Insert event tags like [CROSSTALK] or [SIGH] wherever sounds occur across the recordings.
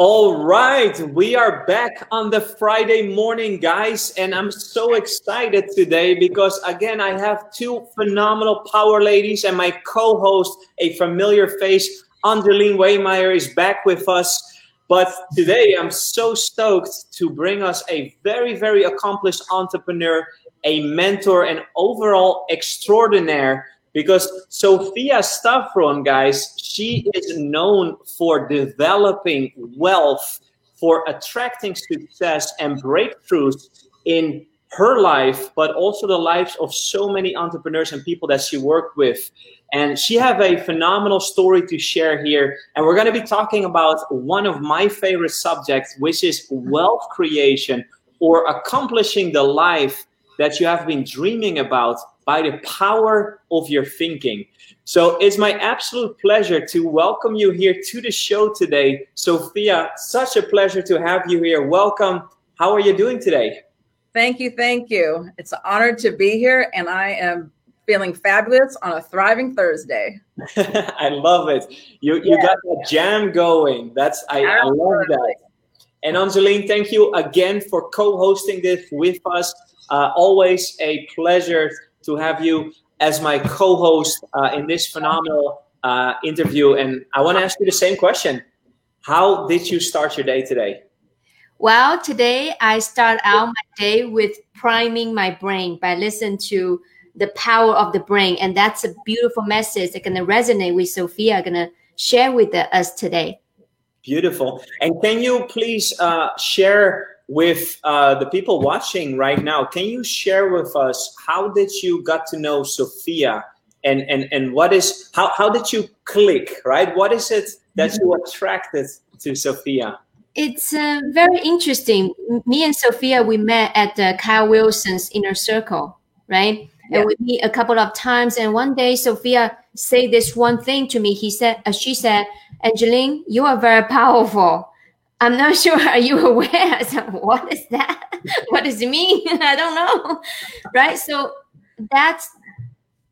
All right, we are back on the Friday morning, guys, and I'm so excited today because again, I have two phenomenal power ladies, and my co host, a familiar face, Angeline Waymeyer, is back with us. But today, I'm so stoked to bring us a very, very accomplished entrepreneur, a mentor, and overall extraordinaire because Sophia Stavron, guys, she is known for developing wealth, for attracting success and breakthroughs in her life, but also the lives of so many entrepreneurs and people that she worked with. And she have a phenomenal story to share here. And we're going to be talking about one of my favorite subjects, which is wealth creation or accomplishing the life that you have been dreaming about by the power of your thinking. So it's my absolute pleasure to welcome you here to the show today. Sophia, such a pleasure to have you here. Welcome. How are you doing today? Thank you. Thank you. It's an honor to be here, and I am feeling fabulous on a thriving Thursday. [LAUGHS] I love it. You you yeah. got the jam going. That's I, I love that. And Angeline, thank you again for co-hosting this with us. Uh, always a pleasure to have you as my co-host uh, in this phenomenal uh, interview. And I want to ask you the same question: How did you start your day today? Well, today I start out my day with priming my brain by listening to the power of the brain, and that's a beautiful message that's gonna resonate with Sophia. Gonna share with us today. Beautiful. And can you please uh, share with uh, the people watching right now, can you share with us how did you got to know Sophia and and and what is how how did you click right? What is it that you attracted to Sophia? It's uh, very interesting. Me and Sophia we met at uh, Kyle Wilson's inner circle, right? Yeah. And we meet a couple of times. And one day Sophia said this one thing to me. He said, uh, she said, Angeline, you are very powerful. I'm not [LAUGHS] sure. Are you aware? What is that? [LAUGHS] what does it mean? [LAUGHS] I don't know. Right. So that's,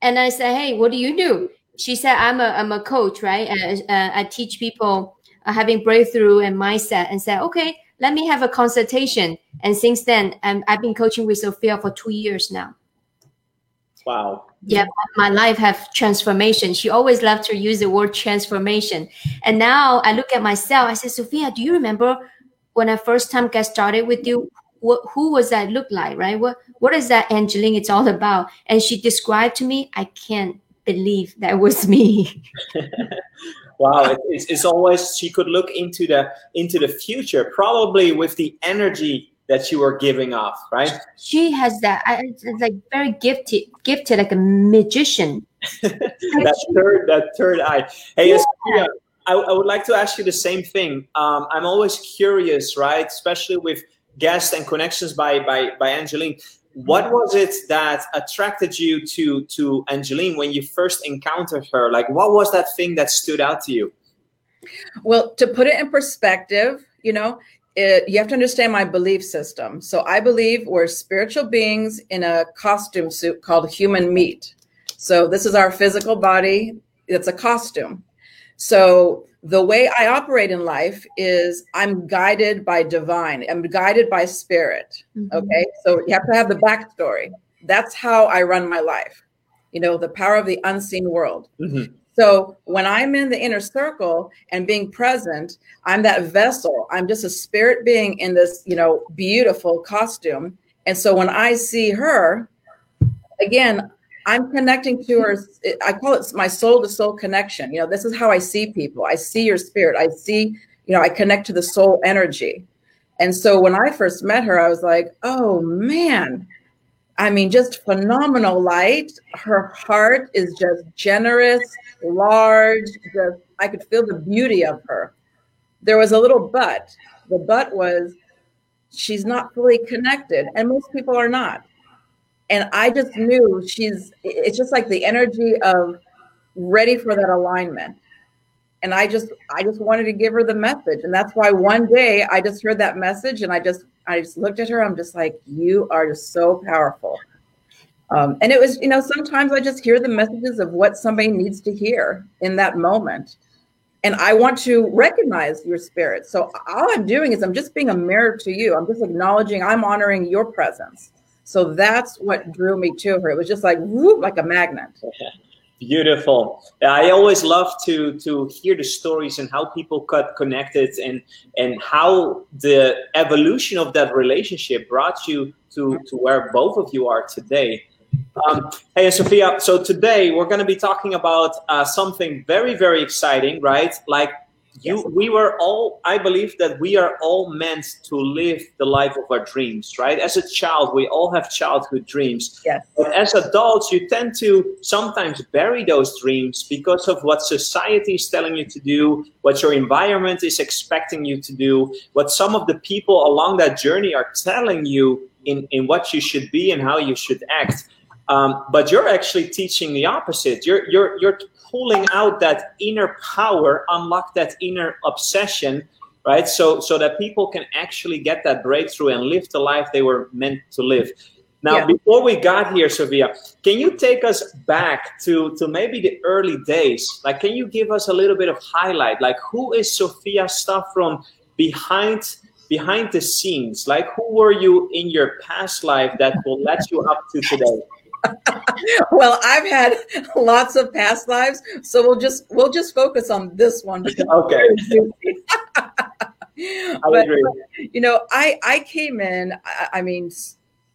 and I said, hey, what do you do? She said, I'm a, I'm a coach, right? Uh, uh, I teach people uh, having breakthrough and mindset and said, okay, let me have a consultation. And since then, um, I've been coaching with Sophia for two years now. Wow. Yeah, my life have transformation. She always loved to use the word transformation. And now I look at myself, I say, Sophia, do you remember when I first time get started with you? What, who was that look like, right? What what is that Angeline it's all about? And she described to me, I can't believe that was me. [LAUGHS] wow, it's, it's always she could look into the into the future, probably with the energy that you are giving off, right? She has that. I, like very gifted, gifted like a magician. [LAUGHS] that third, that third eye. Hey, yeah. I, I, would like to ask you the same thing. Um, I'm always curious, right? Especially with guests and connections by by by Angeline. What was it that attracted you to to Angeline when you first encountered her? Like, what was that thing that stood out to you? Well, to put it in perspective, you know, it, you have to understand my belief system. So I believe we're spiritual beings in a costume suit called human meat. So this is our physical body. It's a costume. So the way I operate in life is I'm guided by divine. I'm guided by spirit. Mm-hmm. Okay. So you have to have the backstory. That's how I run my life. You know, the power of the unseen world. Mm-hmm. So when I'm in the inner circle and being present, I'm that vessel. I'm just a spirit being in this, you know, beautiful costume. And so when I see her, again, I'm connecting to her. I call it my soul to soul connection. You know, this is how I see people. I see your spirit. I see, you know, I connect to the soul energy. And so when I first met her, I was like, oh man, I mean, just phenomenal light. Her heart is just generous, large. Just I could feel the beauty of her. There was a little but. The but was she's not fully connected, and most people are not. And I just knew she's. It's just like the energy of ready for that alignment. And I just, I just wanted to give her the message, and that's why one day I just heard that message, and I just I just looked at her. I'm just like, you are just so powerful. Um, and it was, you know, sometimes I just hear the messages of what somebody needs to hear in that moment. and I want to recognize your spirit. So all I'm doing is I'm just being a mirror to you. I'm just acknowledging I'm honoring your presence. So that's what drew me to her. It was just like whoop, like a magnet. [LAUGHS] Beautiful. I always love to to hear the stories and how people got connected and and how the evolution of that relationship brought you to to where both of you are today. Um, hey, Sophia. So today we're going to be talking about uh, something very very exciting, right? Like you yes. we were all i believe that we are all meant to live the life of our dreams right as a child we all have childhood dreams yes. but as adults you tend to sometimes bury those dreams because of what society is telling you to do what your environment is expecting you to do what some of the people along that journey are telling you in, in what you should be and how you should act um, but you're actually teaching the opposite you're you're you're pulling out that inner power, unlock that inner obsession, right? So so that people can actually get that breakthrough and live the life they were meant to live. Now, yeah. before we got here, Sophia, can you take us back to, to maybe the early days? Like, can you give us a little bit of highlight? Like, who is Sophia Stavron behind behind the scenes? Like, who were you in your past life that will let you up to today? [LAUGHS] well, I've had lots of past lives, so we'll just we'll just focus on this one. [LAUGHS] okay. [LAUGHS] but, you know, I I came in. I, I mean,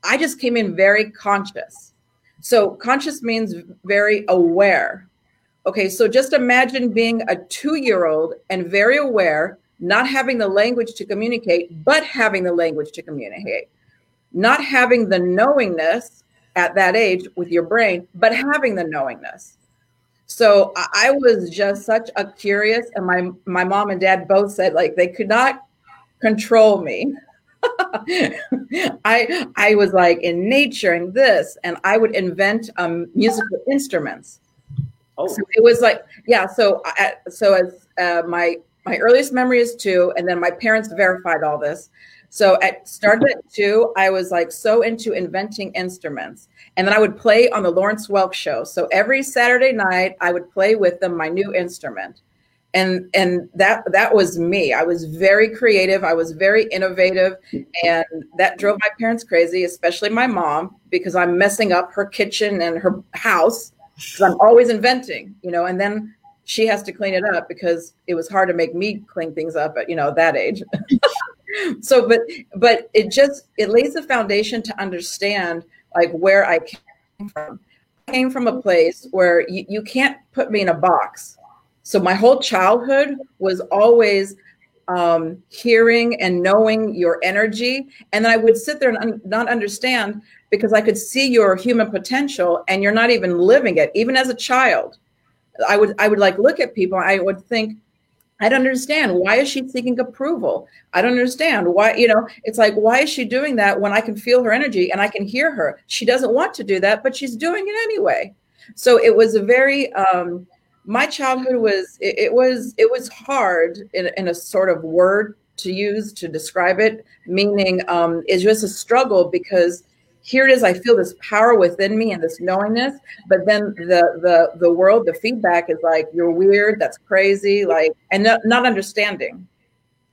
I just came in very conscious. So conscious means very aware. Okay, so just imagine being a two-year-old and very aware, not having the language to communicate, but having the language to communicate, not having the knowingness at that age with your brain, but having the knowingness. So I was just such a curious, and my my mom and dad both said like they could not control me. [LAUGHS] I I was like in nature and this, and I would invent um, musical instruments. Oh. So it was like yeah. So I, so as uh, my my earliest memory is two, and then my parents verified all this. So at started at two, I was like so into inventing instruments. And then I would play on the Lawrence Welk show. So every Saturday night I would play with them my new instrument. And and that that was me. I was very creative, I was very innovative, and that drove my parents crazy, especially my mom, because I'm messing up her kitchen and her house because I'm always inventing, you know, and then she has to clean it up because it was hard to make me clean things up at you know that age [LAUGHS] so but but it just it lays the foundation to understand like where i came from. I came from a place where you, you can't put me in a box. So my whole childhood was always um, hearing and knowing your energy. And then i would sit there and un- not understand because i could see your human potential and you're not even living it. Even as a child i would i would like look at people i would think I don't understand. Why is she seeking approval? I don't understand why, you know, it's like, why is she doing that when I can feel her energy and I can hear her? She doesn't want to do that, but she's doing it anyway. So it was a very, um, my childhood was, it, it was, it was hard in, in, a sort of word to use to describe it, meaning um, it's just a struggle because here it is i feel this power within me and this knowingness but then the the the world the feedback is like you're weird that's crazy like and not, not understanding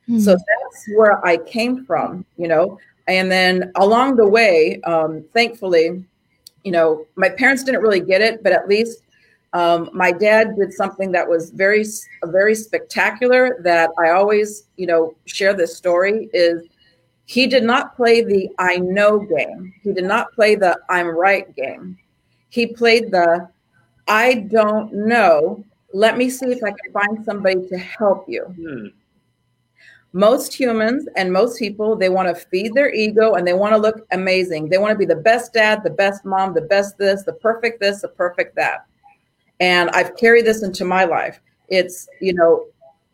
mm-hmm. so that's where i came from you know and then along the way um, thankfully you know my parents didn't really get it but at least um, my dad did something that was very very spectacular that i always you know share this story is he did not play the I know game. He did not play the I'm right game. He played the I don't know. Let me see if I can find somebody to help you. Hmm. Most humans and most people, they want to feed their ego and they want to look amazing. They want to be the best dad, the best mom, the best this, the perfect this, the perfect that. And I've carried this into my life. It's, you know,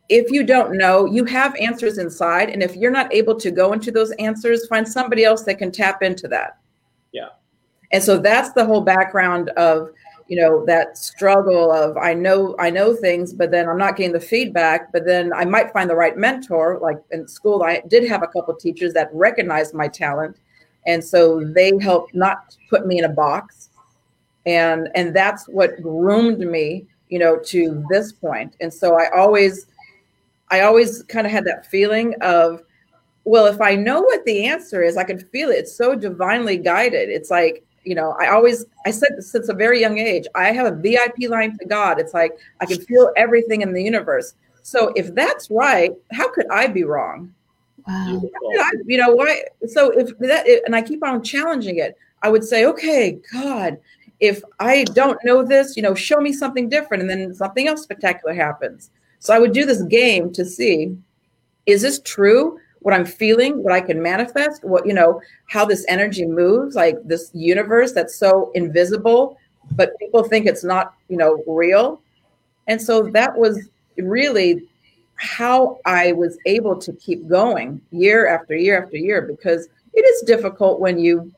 if you don't know, you have answers inside. And if you're not able to go into those answers, find somebody else that can tap into that. Yeah. And so that's the whole background of, you know, that struggle of I know I know things, but then I'm not getting the feedback. But then I might find the right mentor. Like in school, I did have a couple teachers that recognized my talent. And so they helped not put me in a box. And and that's what groomed me, you know, to this point. And so I always I always kind of had that feeling of, well, if I know what the answer is, I can feel it. It's so divinely guided. It's like, you know, I always, I said since a very young age, I have a VIP line to God. It's like I can feel everything in the universe. So if that's right, how could I be wrong? Wow. I, you know why? So if that, and I keep on challenging it, I would say, okay, God, if I don't know this, you know, show me something different, and then something else spectacular happens. So I would do this game to see, is this true? What I'm feeling, what I can manifest, what you know, how this energy moves, like this universe that's so invisible, but people think it's not, you know, real. And so that was really how I was able to keep going year after year after year because it is difficult when you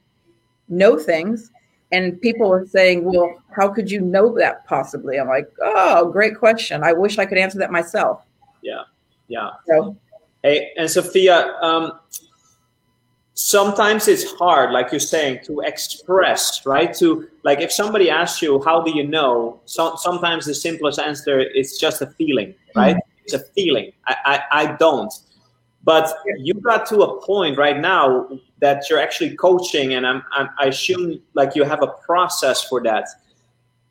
know things and people are saying, well, how could you know that possibly? I'm like, oh, great question. I wish I could answer that myself. Yeah. Yeah. So, hey, and Sophia, um, sometimes it's hard, like you're saying, to express, right? To like, if somebody asks you, how do you know? So, sometimes the simplest answer is just a feeling, right? Mm-hmm it's a feeling. I, I, I don't. But you got to a point right now that you're actually coaching, and I'm, I'm, I assume like you have a process for that.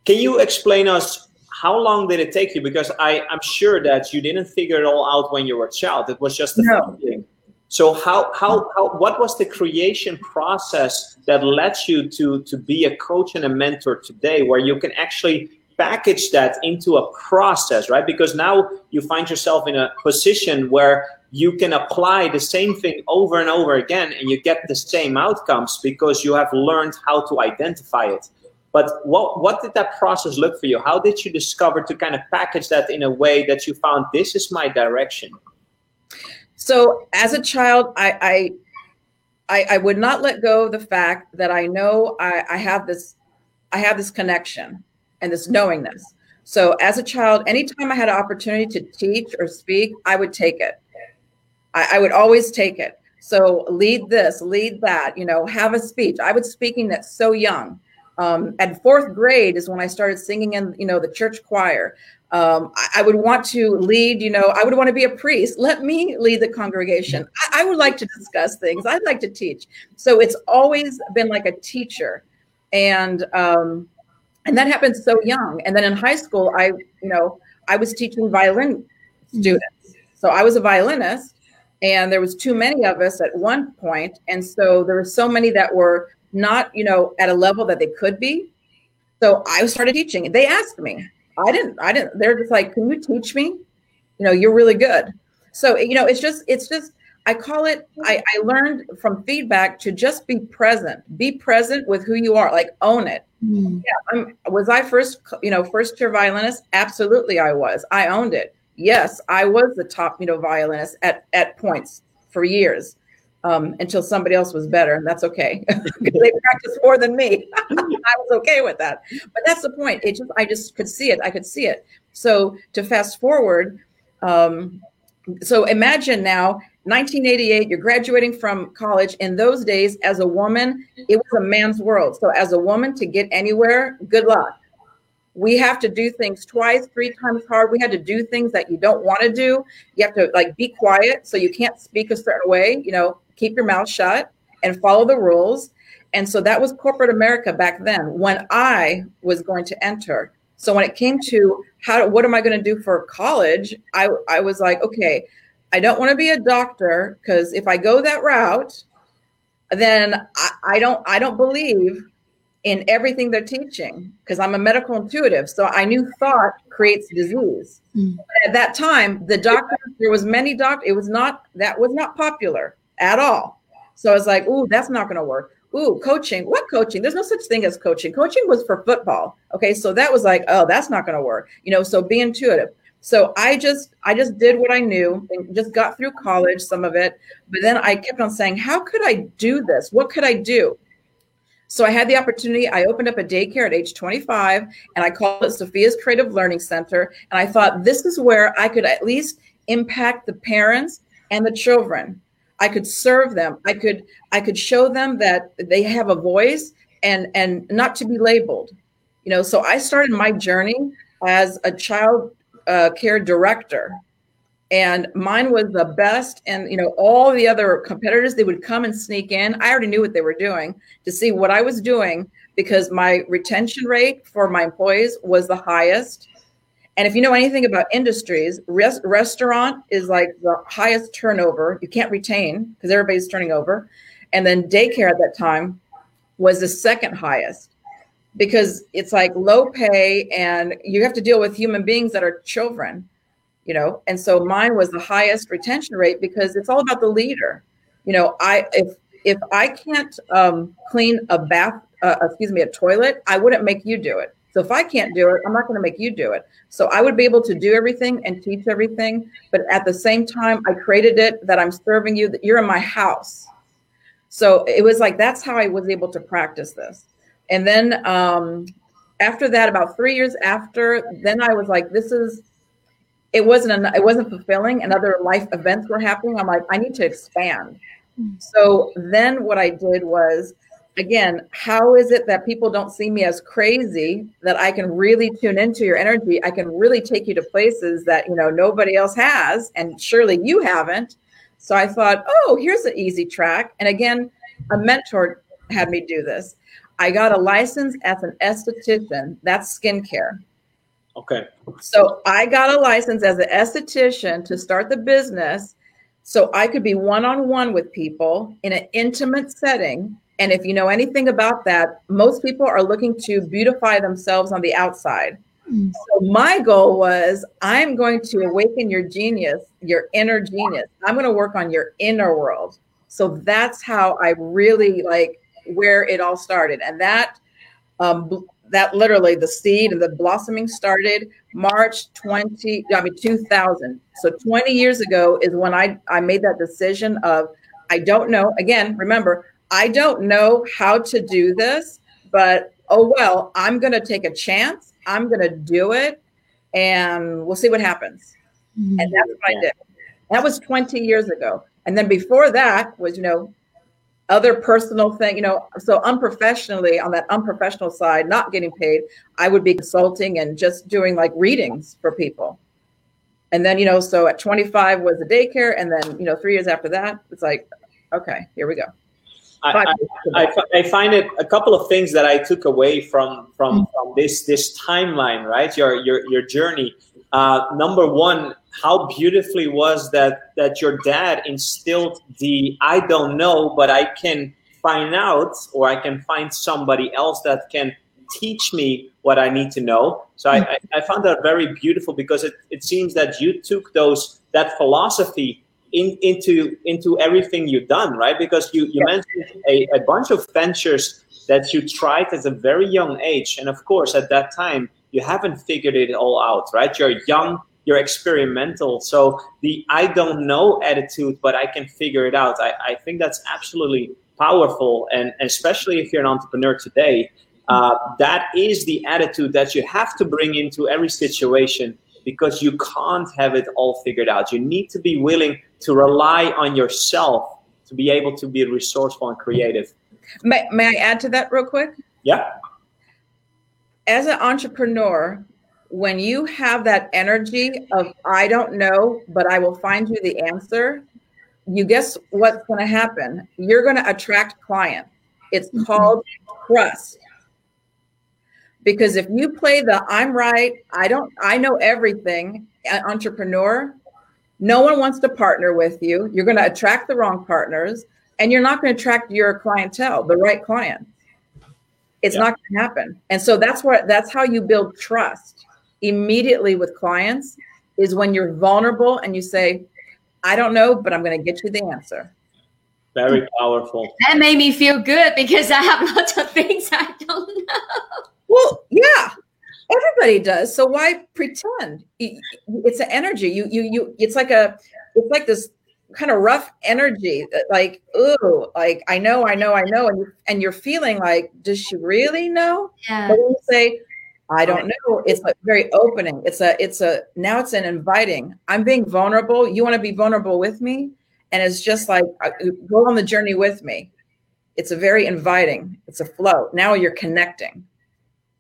Can you explain us how long did it take you? Because I, I'm sure that you didn't figure it all out when you were a child. It was just a no. feeling. So how, how how what was the creation process that led you to to be a coach and a mentor today, where you can actually package that into a process, right? Because now you find yourself in a position where you can apply the same thing over and over again and you get the same outcomes because you have learned how to identify it. But what, what did that process look for you? How did you discover to kind of package that in a way that you found this is my direction? So as a child, I, I, I, I would not let go of the fact that I know I, I have this I have this connection and this knowingness. So as a child, anytime I had an opportunity to teach or speak, I would take it. I, I would always take it. So lead this, lead that, you know, have a speech. I was speaking that so young. Um, at fourth grade is when I started singing in, you know, the church choir. Um, I, I, would want to lead, you know, I would want to be a priest. Let me lead the congregation. I, I would like to discuss things. I'd like to teach. So it's always been like a teacher. And um, and that happened so young and then in high school i you know i was teaching violin students so i was a violinist and there was too many of us at one point and so there were so many that were not you know at a level that they could be so i started teaching they asked me i didn't i didn't they're just like can you teach me you know you're really good so you know it's just it's just I call it, I, I learned from feedback to just be present, be present with who you are, like own it. Mm. Yeah, I'm, was I first, you know, first year violinist? Absolutely, I was. I owned it. Yes, I was the top, you know, violinist at, at points for years um, until somebody else was better. And that's okay. [LAUGHS] they practiced more than me. [LAUGHS] I was okay with that. But that's the point. It just, I just could see it. I could see it. So to fast forward, um, so imagine now 1988 you're graduating from college in those days as a woman it was a man's world so as a woman to get anywhere good luck we have to do things twice three times hard. We had to do things that you don't want to do. You have to like be quiet so you can't speak a certain way you know keep your mouth shut and follow the rules. And so that was corporate america back then when i was going to enter. So when it came to how what am i going to do for college i i was like okay I don't want to be a doctor because if I go that route, then I, I don't I don't believe in everything they're teaching because I'm a medical intuitive. So I knew thought creates disease. Mm. At that time, the doctor there was many doctors. It was not that was not popular at all. So I was like, "Ooh, that's not going to work." Ooh, coaching. What coaching? There's no such thing as coaching. Coaching was for football. Okay, so that was like, "Oh, that's not going to work." You know, so be intuitive. So I just I just did what I knew and just got through college, some of it. But then I kept on saying, how could I do this? What could I do? So I had the opportunity. I opened up a daycare at age 25 and I called it Sophia's Creative Learning Center. And I thought this is where I could at least impact the parents and the children. I could serve them. I could I could show them that they have a voice and and not to be labeled. You know, so I started my journey as a child uh, care director. And mine was the best. And you know all the other competitors they would come and sneak in. I already knew what they were doing to see what i was doing because my retention rate for my employees was the highest. And if you know anything about industries res- restaurant is like the highest turnover. You can't retain because everybody's turning over. And then daycare at that time was the second highest because it's like low pay and you have to deal with human beings that are children you know? And so mine was the highest retention rate because it's all about the leader. You know i if if i can't um, clean a bath uh, excuse me a toilet i wouldn't make you do it. So if i can't do it i'm not going to make you do it. So i would be able to do everything and teach everything but at the same time i created it that i'm serving you that you're in my house. So it was like that's how i was able to practice this. And then um, after that about three years after then i was like this is it wasn't an, it wasn't fulfilling and other life events were happening. I'm like i need to expand. Mm. so then what i did was again how is it that people don't see me as crazy that i can really tune into your energy? I can really take you to places that you know nobody else has and surely you haven't. So i thought oh here's an easy track. And again a mentor had me do this. I got a license as an esthetician. That's skincare Okay. So I got a license as an esthetician to start the business so I could be one on one with people in an intimate setting. And if you know anything about that, most people are looking to beautify themselves on the outside. Mm. So my goal was I'm going to awaken your genius, your inner genius. I'm going to work on your inner world. So that's how I really like where it all started. And that um, that literally the seed and the blossoming started March 20, I mean 2000. So 20 years ago is when I, I made that decision of I don't know. Again, remember, I don't know how to do this, but oh well, I'm gonna take a chance. I'm gonna do it and we'll see what happens. Mm-hmm. And that's what I did. That was 20 years ago. And then before that was, you know, other personal thing, you know, so unprofessionally on that unprofessional side, not getting paid, I would be consulting and just doing like readings for people. And then, you know, so at 25 was the daycare. And then, you know, three years after that, it's like, okay, here we go. I, I, I, find it a couple of things that I took away from from, from this this timeline, right? Your your your journey. Uh, number one, how beautifully was that that your dad instilled the I don't know, but I can find out, or I can find somebody else that can teach me what I need to know. So I, I, I found that very beautiful because it, it seems that you took those that philosophy in, into into everything you've done, right? Because you, you mentioned a, a bunch of ventures that you tried at a very young age. And of course, at that time, you haven't figured it all out, right? You're young, you're experimental. So the I don't know attitude, but I can figure it out. I, I think that's absolutely powerful. And especially if you're an entrepreneur today, uh, that is the attitude that you have to bring into every situation because you can't have it all figured out. You need to be willing to rely on yourself to be able to be resourceful and creative. May, may I add to that real quick? Yeah. As an entrepreneur, when you have that energy of I don't know, but I will find you the answer, you guess what's going to happen? You're going to attract clients. It's mm-hmm. called trust. Because if you play the I'm right, I don't I know everything entrepreneur, no one wants to partner with you. You're going to attract the wrong partners and you're not going to attract your clientele, the right client. It's yeah. not going to happen. And so that's what that's how you build trust immediately with clients is when you're vulnerable and you say, I don't know, but I'm going to get you the answer. Very powerful. That made me feel good because I have [LAUGHS] lots of things I don't know. Well, yeah, everybody does. So why pretend? It's an energy. You, you, you. It's like a, it's like this kind of rough energy. Like, ooh, like I know, I know, I know, and you, and you're feeling like, does she really know? Yeah. But when you say, I don't know. It's like very opening. It's a, it's a, now it's an inviting. I'm being vulnerable. You want to be vulnerable with me? And it's just like, uh, go on the journey with me. It's a very inviting, it's a flow. Now you're connecting.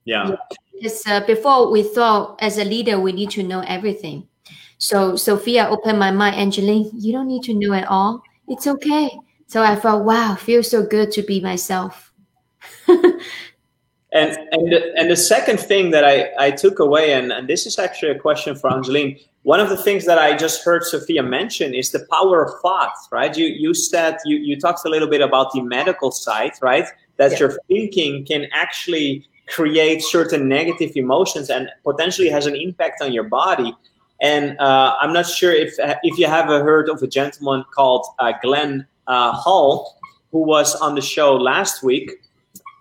Yeah. It's uh, before we thought as a leader, we need to know everything. So Sophia opened my mind, Angeline, you don't need to know it all. It's okay. So I felt, wow, feels so good to be myself. And and the, and the second thing that I, I took away, and, and this is actually a question for Angeline. One of the things that I just heard Sophia mention is the power of thought, right? You you said you, you talked a little bit about the medical side, right? That yeah. your thinking can actually create certain negative emotions and potentially has an impact on your body. And uh, I'm not sure if if you have heard of a gentleman called uh, Glenn uh, Hall, who was on the show last week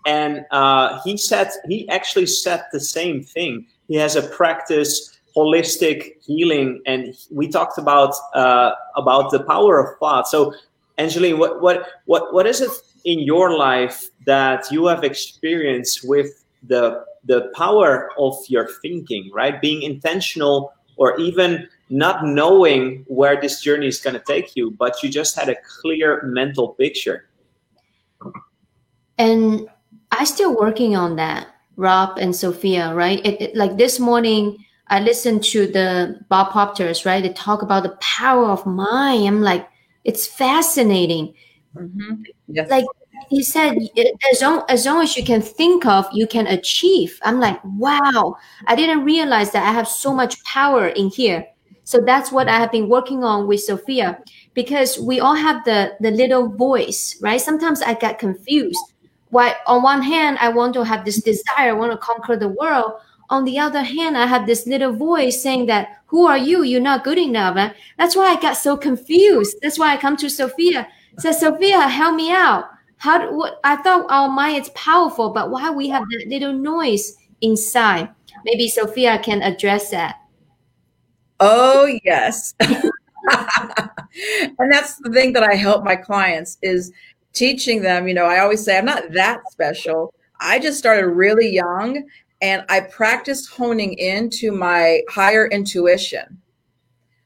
and uh, he said he actually said the same thing. He has a practice holistic healing, and we talked about uh, about the power of thought. So, Angeline, what what what what is it in your life that you have experienced with the the power of your thinking, right? Being intentional, or even not knowing where this journey is going to take you, but you just had a clear mental picture. And I still working on that, Rob and Sophia, right? It, it, like this morning, I listened to the Bob Proctor's, right? They talk about the power of mind. I'm like, it's fascinating. Mm-hmm. Yes. Like he said, as long, as long as you can think of, you can achieve. I'm like, wow, I didn't realize that I have so much power in here. So that's what I have been working on with Sophia because we all have the, the little voice, right? Sometimes I get confused why on one hand i want to have this desire i want to conquer the world. On the other hand i have this little voice saying that who are you? You're not good enough. And that's why i got so confused. That's why i come to sophia. Said sophia help me out. How do, what i thought our mind is powerful but why we have that little noise inside? Maybe sophia can address that. Oh yes. [LAUGHS] And that's the thing that i help my clients is teaching them, you know, I always say I'm not that special. I just started really young and I practiced honing into my higher intuition.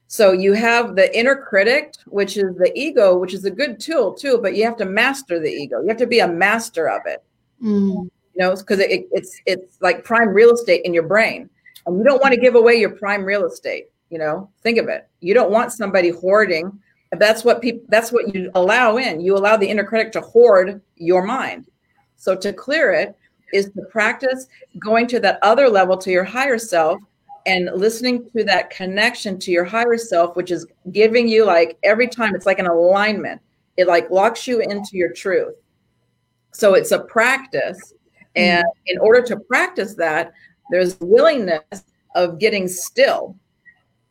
So you have the inner critic, which is the ego, which is a good tool too, but you have to master the ego. You have to be a master of it. Mm. You know, because it, it's it's like prime real estate in your brain, and you don't want to give away your prime real estate. You know, think of it. You don't want somebody hoarding that's what people that's what you allow in. You allow the inner critic to hoard your mind. So to clear it is to practice going to that other level to your higher self and listening to that connection to your higher self which is giving you like every time it's like an alignment. It like locks you into your truth. So it's a practice and in order to practice that there's willingness of getting still.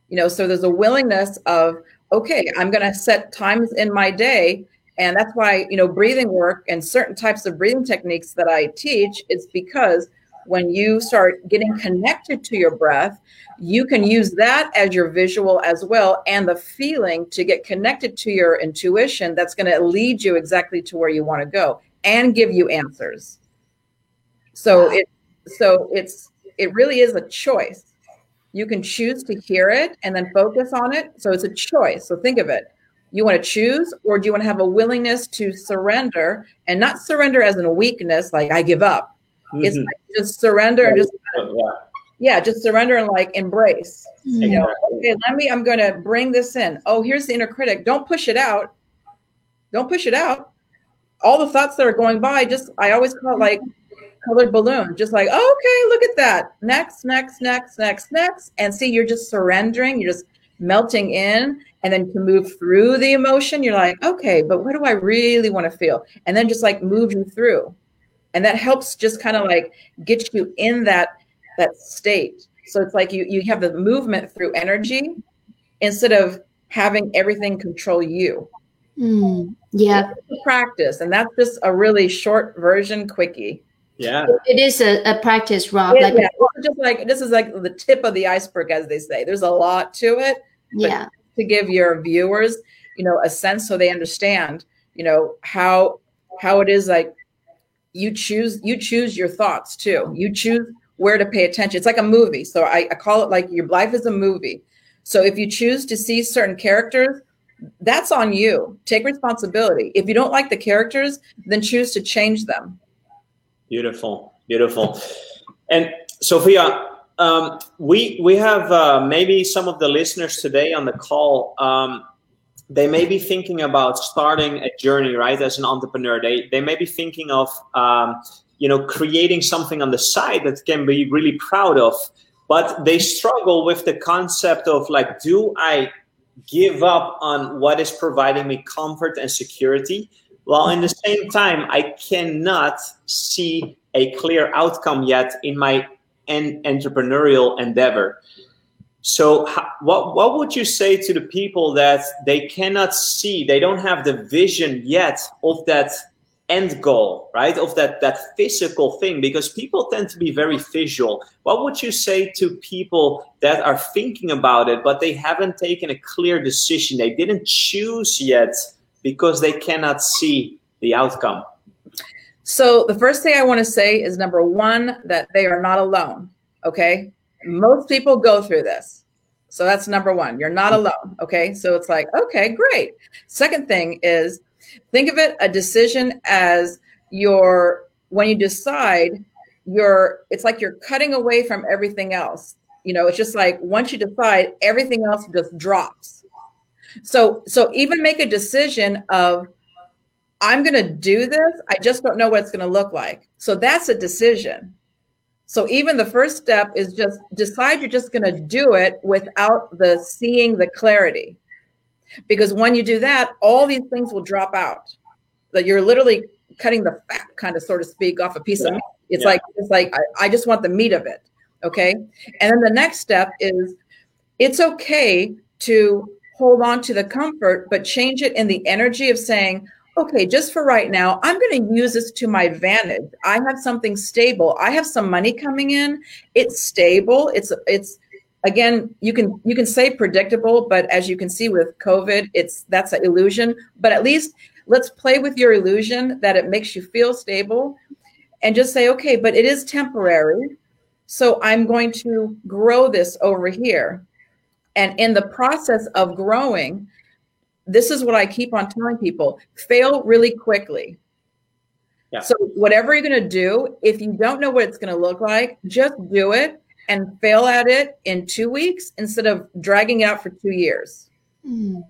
You know so there's a willingness of okay, I'm going to set times in my day. And that's why, you know, breathing work and certain types of breathing techniques that I teach is because when you start getting connected to your breath, you can use that as your visual as well and the feeling to get connected to your intuition that's going to lead you exactly to where you want to go and give you answers. So it so it's it really is a choice you can choose to hear it and then focus on it. So it's a choice. So think of it. You want to choose, or do you want to have a willingness to surrender and not surrender as a weakness, like I give up? Mm-hmm. It's like just surrender and just yeah. yeah, just surrender and like embrace. Mm-hmm. You know, okay, let me, I'm going to bring this in. Oh, here's the inner critic. Don't push it out. Don't push it out. All the thoughts that are going by, just I always call it like colored balloon, just like, okay, look at that. Next, next, next, next, next. And see, you're just surrendering, you're just melting in. And then to move through the emotion, you're like, okay, but what do I really want to feel? And then just like move you through. And that helps just kind of like get you in that that state. So it's like you you have the movement through energy instead of having everything control you. Mm, yeah. Practice. And that's just a really short version quickie. Yeah. It is a, a practice, Rob. like yeah. just like this is like the tip of the iceberg, as they say. There's a lot to it. Yeah. To give your viewers, you know, a sense so they understand, you know, how how it is like you choose you choose your thoughts too. You choose where to pay attention. It's like a movie. So I, I call it like your life is a movie. So if you choose to see certain characters, that's on you. Take responsibility. If you don't like the characters, then choose to change them Beautiful, beautiful. And Sophia, um, we we have uh, maybe some of the listeners today on the call. Um, they may be thinking about starting a journey, right? As an entrepreneur, they they may be thinking of um, you know creating something on the side that can be really proud of, but they struggle with the concept of like, do I give up on what is providing me comfort and security? While in the same time, I cannot see a clear outcome yet in my en- entrepreneurial endeavor. So, what what would you say to the people that they cannot see, they don't have the vision yet of that end goal, right? Of that that physical thing, because people tend to be very visual. What would you say to people that are thinking about it, but they haven't taken a clear decision? They didn't choose yet because they cannot see the outcome. So the first thing I want to say is number one, that they are not alone. Okay. Most people go through this. So that's number one. You're not alone. Okay. So it's like, okay, great. Second thing is think of it a decision as your, when you decide, you're, it's like you're cutting away from everything else. You know, it's just like once you decide, everything else just drops. So, so even make a decision of, I'm going to do this. I just don't know what it's going to look like. So that's a decision. So even the first step is just decide you're just going to do it without the seeing the clarity. Because when you do that, all these things will drop out. That you're literally cutting the fat, kind of, sort of speak, off a piece yeah. of meat. It's yeah. like it's like I, I just want the meat of it. Okay. And then the next step is it's okay to hold on to the comfort, but change it in the energy of saying, okay, just for right now, I'm going to use this to my advantage. I have something stable. I have some money coming in. It's stable. It's it's again, you can you can say predictable, but as you can see with COVID, it's that's an illusion. But at least let's play with your illusion that it makes you feel stable and just say, okay, but it is temporary. So I'm going to grow this over here. And in the process of growing, this is what I keep on telling people fail really quickly. Yeah. So, whatever you're going to do, if you don't know what it's going to look like, just do it and fail at it in two weeks instead of dragging it out for two years. Mm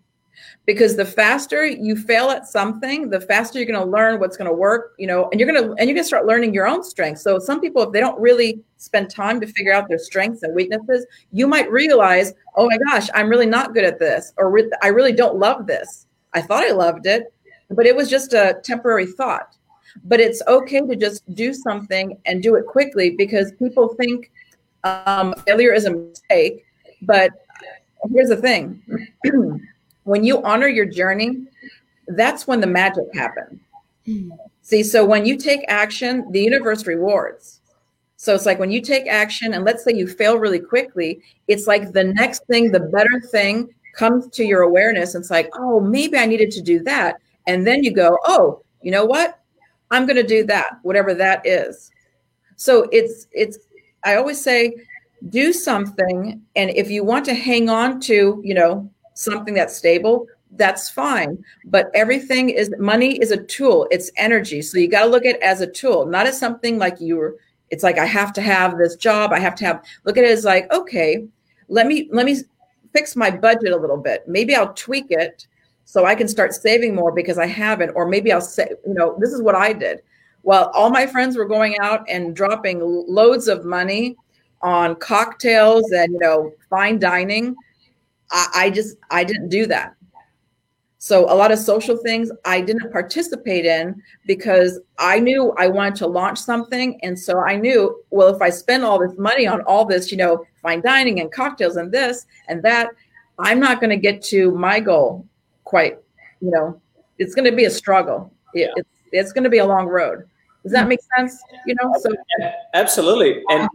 because the faster you fail at something the faster you're going to learn what's going to work you know and you're going to and you're going to start learning your own strengths. So some people if they don't really spend time to figure out their strengths and weaknesses you might realize oh my gosh i'm really not good at this or re- i really don't love this. I thought i loved it but it was just a temporary thought. But it's okay to just do something and do it quickly because people think um, failure is a mistake but here's the thing [CLEARS THROAT] when you honor your journey, that's when the magic happens. Mm. See, so when you take action, the universe rewards. So it's like when you take action, and let's say you fail really quickly, it's like the next thing, the better thing comes to your awareness. And it's like, oh, maybe I needed to do that. And then you go, oh, you know what? I'm going to do that, whatever that is. So it's, it's, I always say, do something. And if you want to hang on to, you know, something that's stable, that's fine. But everything is money is a tool, it's energy. So you got to look at it as a tool, not as something like you were, it's like I have to have this job, I have to have look at it as like, okay, let me let me fix my budget a little bit. Maybe I'll tweak it so I can start saving more because I haven't, or maybe I'll say, you know, this is what I did. While all my friends were going out and dropping loads of money on cocktails and you know fine dining I, I just I didn't do that. So a lot of social things I didn't participate in because I knew I wanted to launch something. And so I knew, well, if I spend all this money on all this, you know, fine dining and cocktails and this and that, I'm not going to get to my goal quite, you know, it's going to be a struggle. It, it's, it's going to be a long road. Does that mm. make sense? You know, so absolutely. And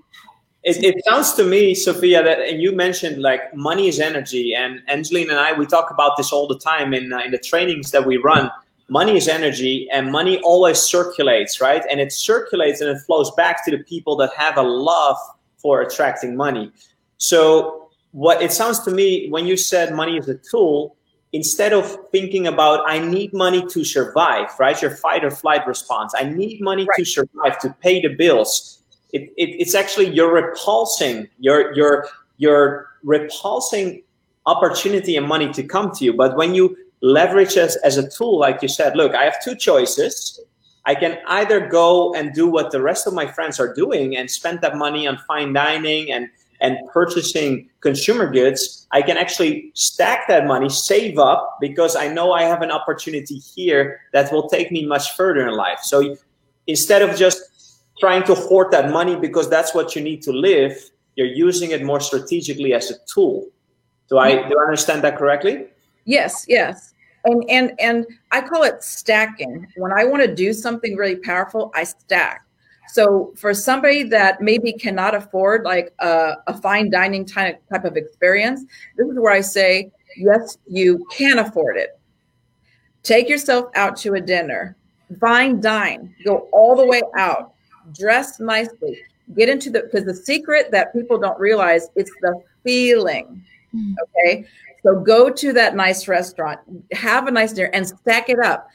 it, it, sounds to me, Sophia, that and you mentioned like money is energy, and Angeline and I we talk about this all the time in uh, in the trainings that we run. Money is energy, and money always circulates, right? And it circulates and it flows back to the people that have a love for attracting money. So, what it sounds to me when you said money is a tool, instead of thinking about I need money to survive, right? Your fight or flight response. I need money right. to survive to pay the bills it, it, it's actually you're repulsing you're you're you're repulsing opportunity and money to come to you. But when you leverage as, as a tool like you said look i have two choices. I can either go and do what the rest of my friends are doing and spend that money on fine dining and and purchasing consumer goods, I can actually stack that money, save up, because I know I have an opportunity here that will take me much further in life. So instead of just trying to hoard that money because that's what you need to live, you're using it more strategically as a tool. Do I do I understand that correctly? Yes, yes. And and and I call it stacking. When I want to do something really powerful, I stack. So for somebody that maybe cannot afford like a, a fine dining type, type of experience, this is where I say, yes, you can afford it. Take yourself out to a dinner, fine dine, go all the way out, dress nicely, get into the because the secret that people don't realize it's the feeling. Hmm. Okay. So go to that nice restaurant, have a nice dinner and stack it up.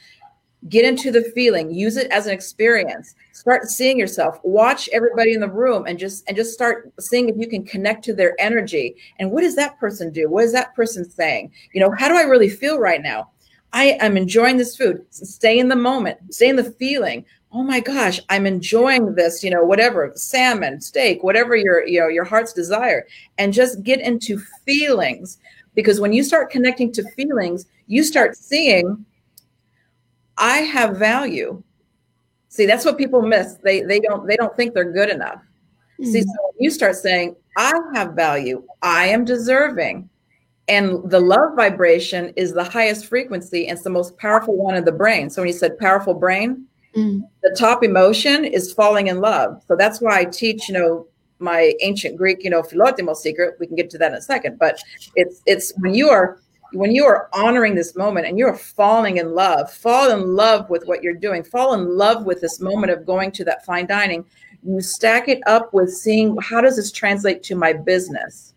Get into the feeling use it as an experience. Start seeing yourself. Watch everybody in the room and just and just start seeing if you can connect to their energy. And what does that person do? What is that person saying? You know how do i really feel right now? I am enjoying this food. Stay in the moment. Stay in the feeling oh my gosh i'm enjoying this you know whatever salmon steak whatever your you know your heart's desire and just get into feelings because when you start connecting to feelings you start seeing I have value. See, that's what people miss. They they don't they don't think they're good enough. Mm-hmm. See, so when you start saying, I have value, I am deserving. And the love vibration is the highest frequency and it's the most powerful one in the brain. So when you said powerful brain, mm-hmm. the top emotion is falling in love. So that's why I teach, you know, my ancient Greek, you know, philotimo secret. We can get to that in a second, but it's it's when you are when you are honoring this moment and you're falling in love, fall in love with what you're doing, fall in love with this moment of going to that fine dining, you stack it up with seeing how does this translate to my business?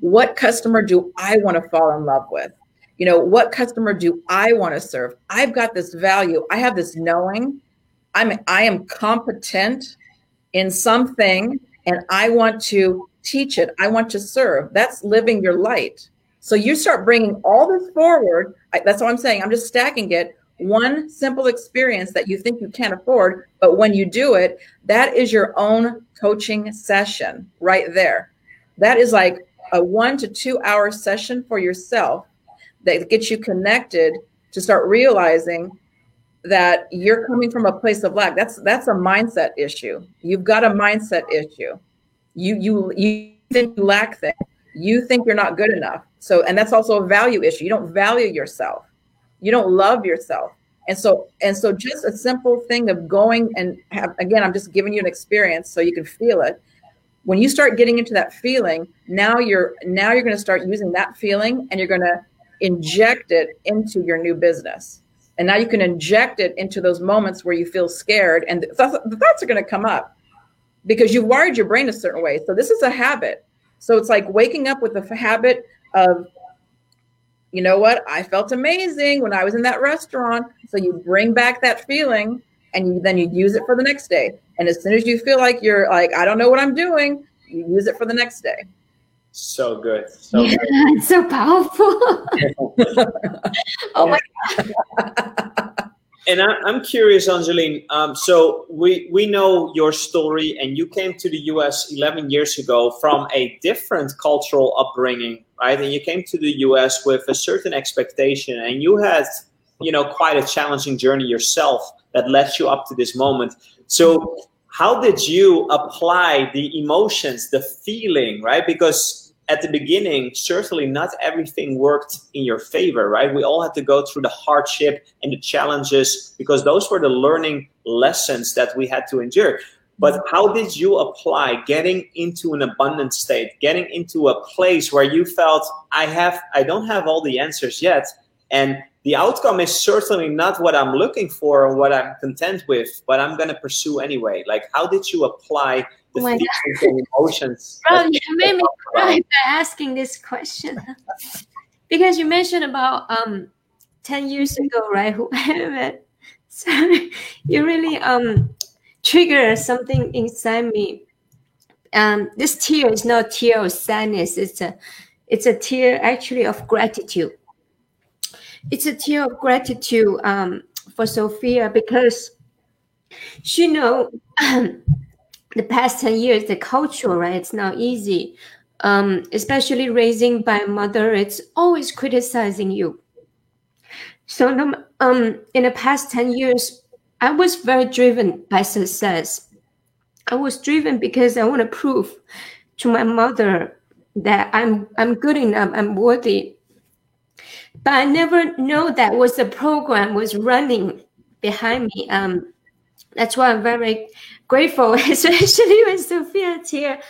What customer do I want to fall in love with? You know, what customer do I want to serve? I've got this value. I have this knowing. I'm I am competent in something and I want to teach it. I want to serve. That's living your light. So you start bringing all this forward. That's what I'm saying. I'm just stacking it. One simple experience that you think you can't afford, but when you do it, that is your own coaching session right there. That is like a one to two hour session for yourself that gets you connected to start realizing that you're coming from a place of lack. That's that's a mindset issue. You've got a mindset issue. You you you think you lack things. You think you're not good enough so, and that's also a value issue. You don't value yourself. You don't love yourself. And so, and so just a simple thing of going and have, again, I'm just giving you an experience so you can feel it. When you start getting into that feeling, now you're, now you're going to start using that feeling and you're going to inject it into your new business. And now you can inject it into those moments where you feel scared and the thoughts, the thoughts are going to come up because you've wired your brain a certain way. So this is a habit. So it's like waking up with the habit of you know what i felt amazing when i was in that restaurant so you bring back that feeling and you, then you use it for the next day and as soon as you feel like you're like i don't know what i'm doing you use it for the next day so good so yeah, good. [LAUGHS] it's so powerful [LAUGHS] oh my god and I, am curious, Angeline. Um, so we we know your story, and you came to the U.S. 11 years ago from a different cultural upbringing, right? And you came to the U.S. with a certain expectation, and you had, you know, quite a challenging journey yourself that led you up to this moment. So, how did you apply the emotions, the feeling, right? Because at the beginning, certainly not everything worked in your favor, right? We all had to go through the hardship and the challenges because those were the learning lessons that we had to endure. But how did you apply getting into an abundant state, getting into a place where you felt I have I don't have all the answers yet and the outcome is certainly not what I'm looking for or what I'm content with, but I'm going to pursue anyway. Like how did you apply the oh feelings and emotions. [LAUGHS] You made me cry by asking this question. [LAUGHS] because you mentioned about um 10 years ago, right? [LAUGHS] Who So you really um trigger something inside me. Um, this tear is not a tear of sadness. It's a, it's a tear actually of gratitude. It's a tear of gratitude um, for Sophia because she know [CLEARS THROAT] the past 10 years, the culture, right? It's not easy. Um, especially raising by mother, it's always criticizing you. So um, in the past 10 years, I was very driven by success. I was driven because I want to prove to my mother that I'm I'm good enough, I'm worthy. But I never know that was the program was running behind me. Um, that's why I'm very grateful, [LAUGHS] especially when Sophia's here.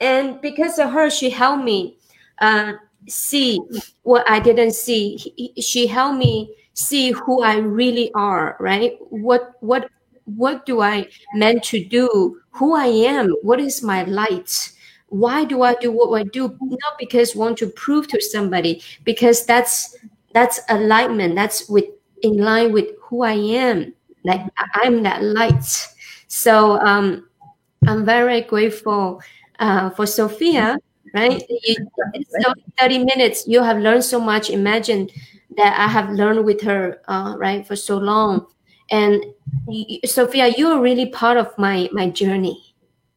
And because of her, she helped me uh, see what I didn't see. She helped me see who I really are, right? What what what do I meant to do? Who I am? What is my light? Why do I do what I do? Not because I want to prove to somebody, because that's that's alignment. That's with in line with who I am. Like I'm that light. So um, I'm very grateful uh, for Sophia. Right? [LAUGHS] You, so 30 minutes, you have learned so much. Imagine that I have learned with her, uh, right, for so long. And Sophia, you are really part of my my journey.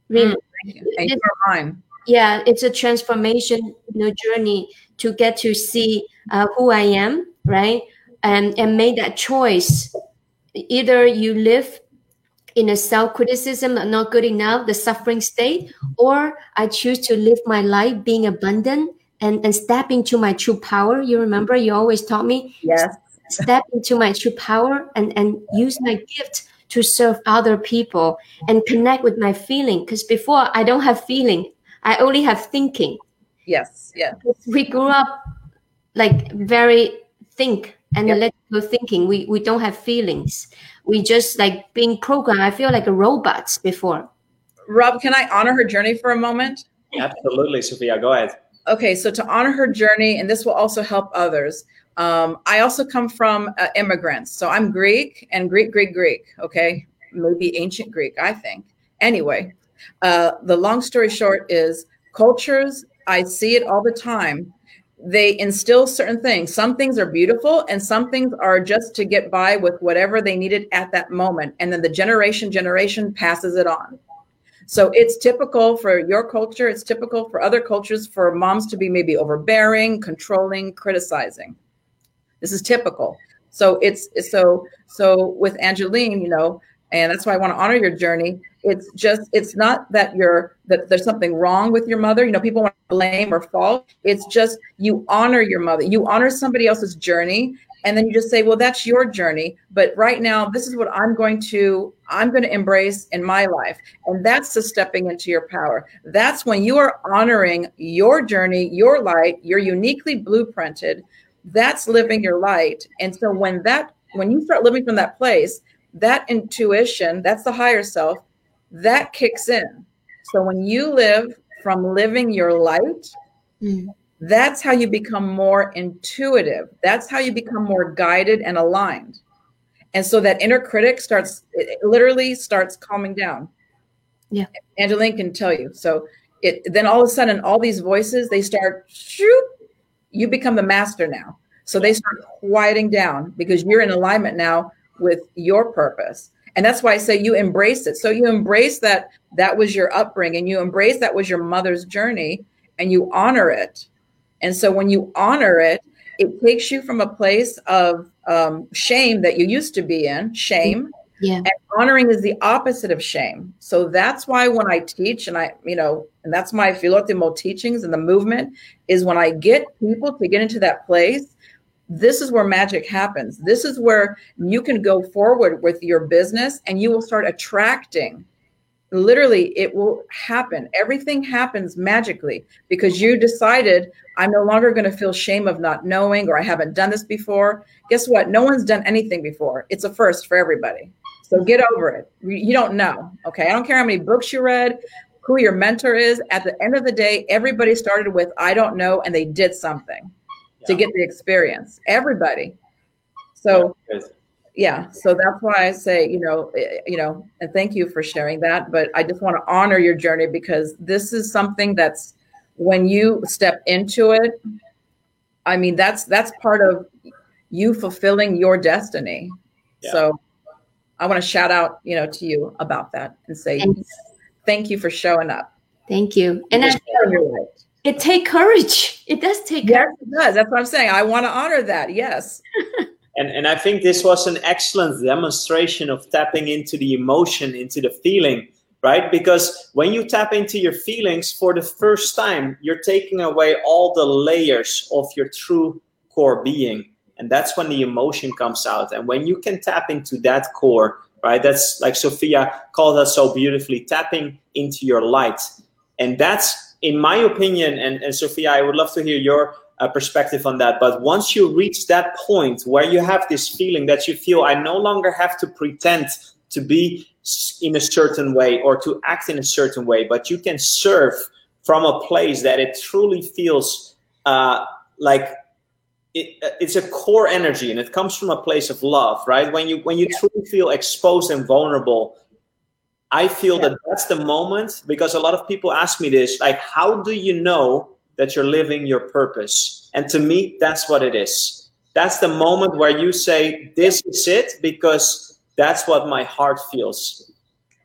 Really, mm, thank you. Thank you mine. Yeah, it's a transformation you know, journey to get to see uh, who I am, right, and and make that choice. Either you live in a self criticism, not good enough, the suffering state, or I choose to live my life being abundant and, and step into my true power. You remember you always taught me? Yes. Step into my true power and, and use my gift to serve other people and connect with my feeling. Because before I don't have feeling, I only have thinking. Yes. Yeah. We grew up like very think and yep. electrical thinking. We we don't have feelings. We just like being programmed. I feel like a robot before. Rob, can I honor her journey for a moment? Absolutely, Sophia. Go ahead. Okay, so to honor her journey, and this will also help others. Um, I also come from uh, immigrants, so I'm Greek and Greek, Greek, Greek. Okay, maybe ancient Greek, I think. Anyway, uh, the long story short is cultures. I see it all the time. They instill certain things. Some things are beautiful, and some things are just to get by with whatever they needed at that moment, and then the generation generation passes it on. So it's typical for your culture, it's typical for other cultures for moms to be maybe overbearing, controlling, criticizing. This is typical. So it's so so with Angeline, you know, and that's why I want to honor your journey. It's just it's not that you're that there's something wrong with your mother. You know, people want to blame or fault. It's just you honor your mother. You honor somebody else's journey and then you just say well that's your journey but right now this is what i'm going to i'm going to embrace in my life and that's the stepping into your power that's when you are honoring your journey your light you're uniquely blueprinted that's living your light and so when that when you start living from that place that intuition that's the higher self that kicks in so when you live from living your light mm that's how you become more intuitive. That's how you become more guided and aligned. And so that inner critic starts, it literally starts calming down. Yeah. Angeline can tell you. So it then all of a sudden, all these voices, they start, shoot, you become the master now. So they start quieting down because you're in alignment now with your purpose. And that's why I say you embrace it. So you embrace that that was your upbringing, you embrace that was your mother's journey, and you honor it and so when you honor it, it takes you from a place of um, shame that you used to be in, shame. Yeah. And honoring is the opposite of shame. So that's why when I teach, and I, you know, and that's my Philotimo teachings and the movement is when I get people to get into that place, this is where magic happens. This is where you can go forward with your business and you will start attracting. Literally it will happen. Everything happens magically because you decided i'm no longer going to feel shame of not knowing or i haven't done this before. Guess what? No one's done anything before. It's a first for everybody. So get over it. You don't know okay? I don't care how many books you read who your mentor is. At the end of the day everybody started with i don't know and they did something yeah. to get the experience. Everybody. So yeah so that's why i say you know eh, you know and thank you for sharing that but i just want to honor your journey because this is something that's when you step into it i mean that's that's part of you fulfilling your destiny. Yeah. so i want to shout out you know to you about that and say Thanks. thank you for showing up. Thank you. And I, it take courage it does take yes, courage. it does that's what i'm saying i want to honor that yes [LAUGHS] And, and I think this was an excellent demonstration of tapping into the emotion, into the feeling, right? Because when you tap into your feelings for the first time, you're taking away all the layers of your true core being. And that's when the emotion comes out. And when you can tap into that core, right? That's like Sophia called us so beautifully tapping into your light. And that's, in my opinion, and, and Sophia, I would love to hear your a perspective on that. But once you reach that point where you have this feeling that you feel, I no longer have to pretend to be in a certain way or to act in a certain way, but you can serve from a place that it truly feels uh, like it, uh, it's a core energy and it comes from a place of love, right? When you when you yeah. truly feel exposed and vulnerable, I feel yeah. that that's the moment because a lot of people ask me this, like, how do you know that you're living your purpose. And to me, that's what it is. That's the moment where you say, This is it, because that's what my heart feels.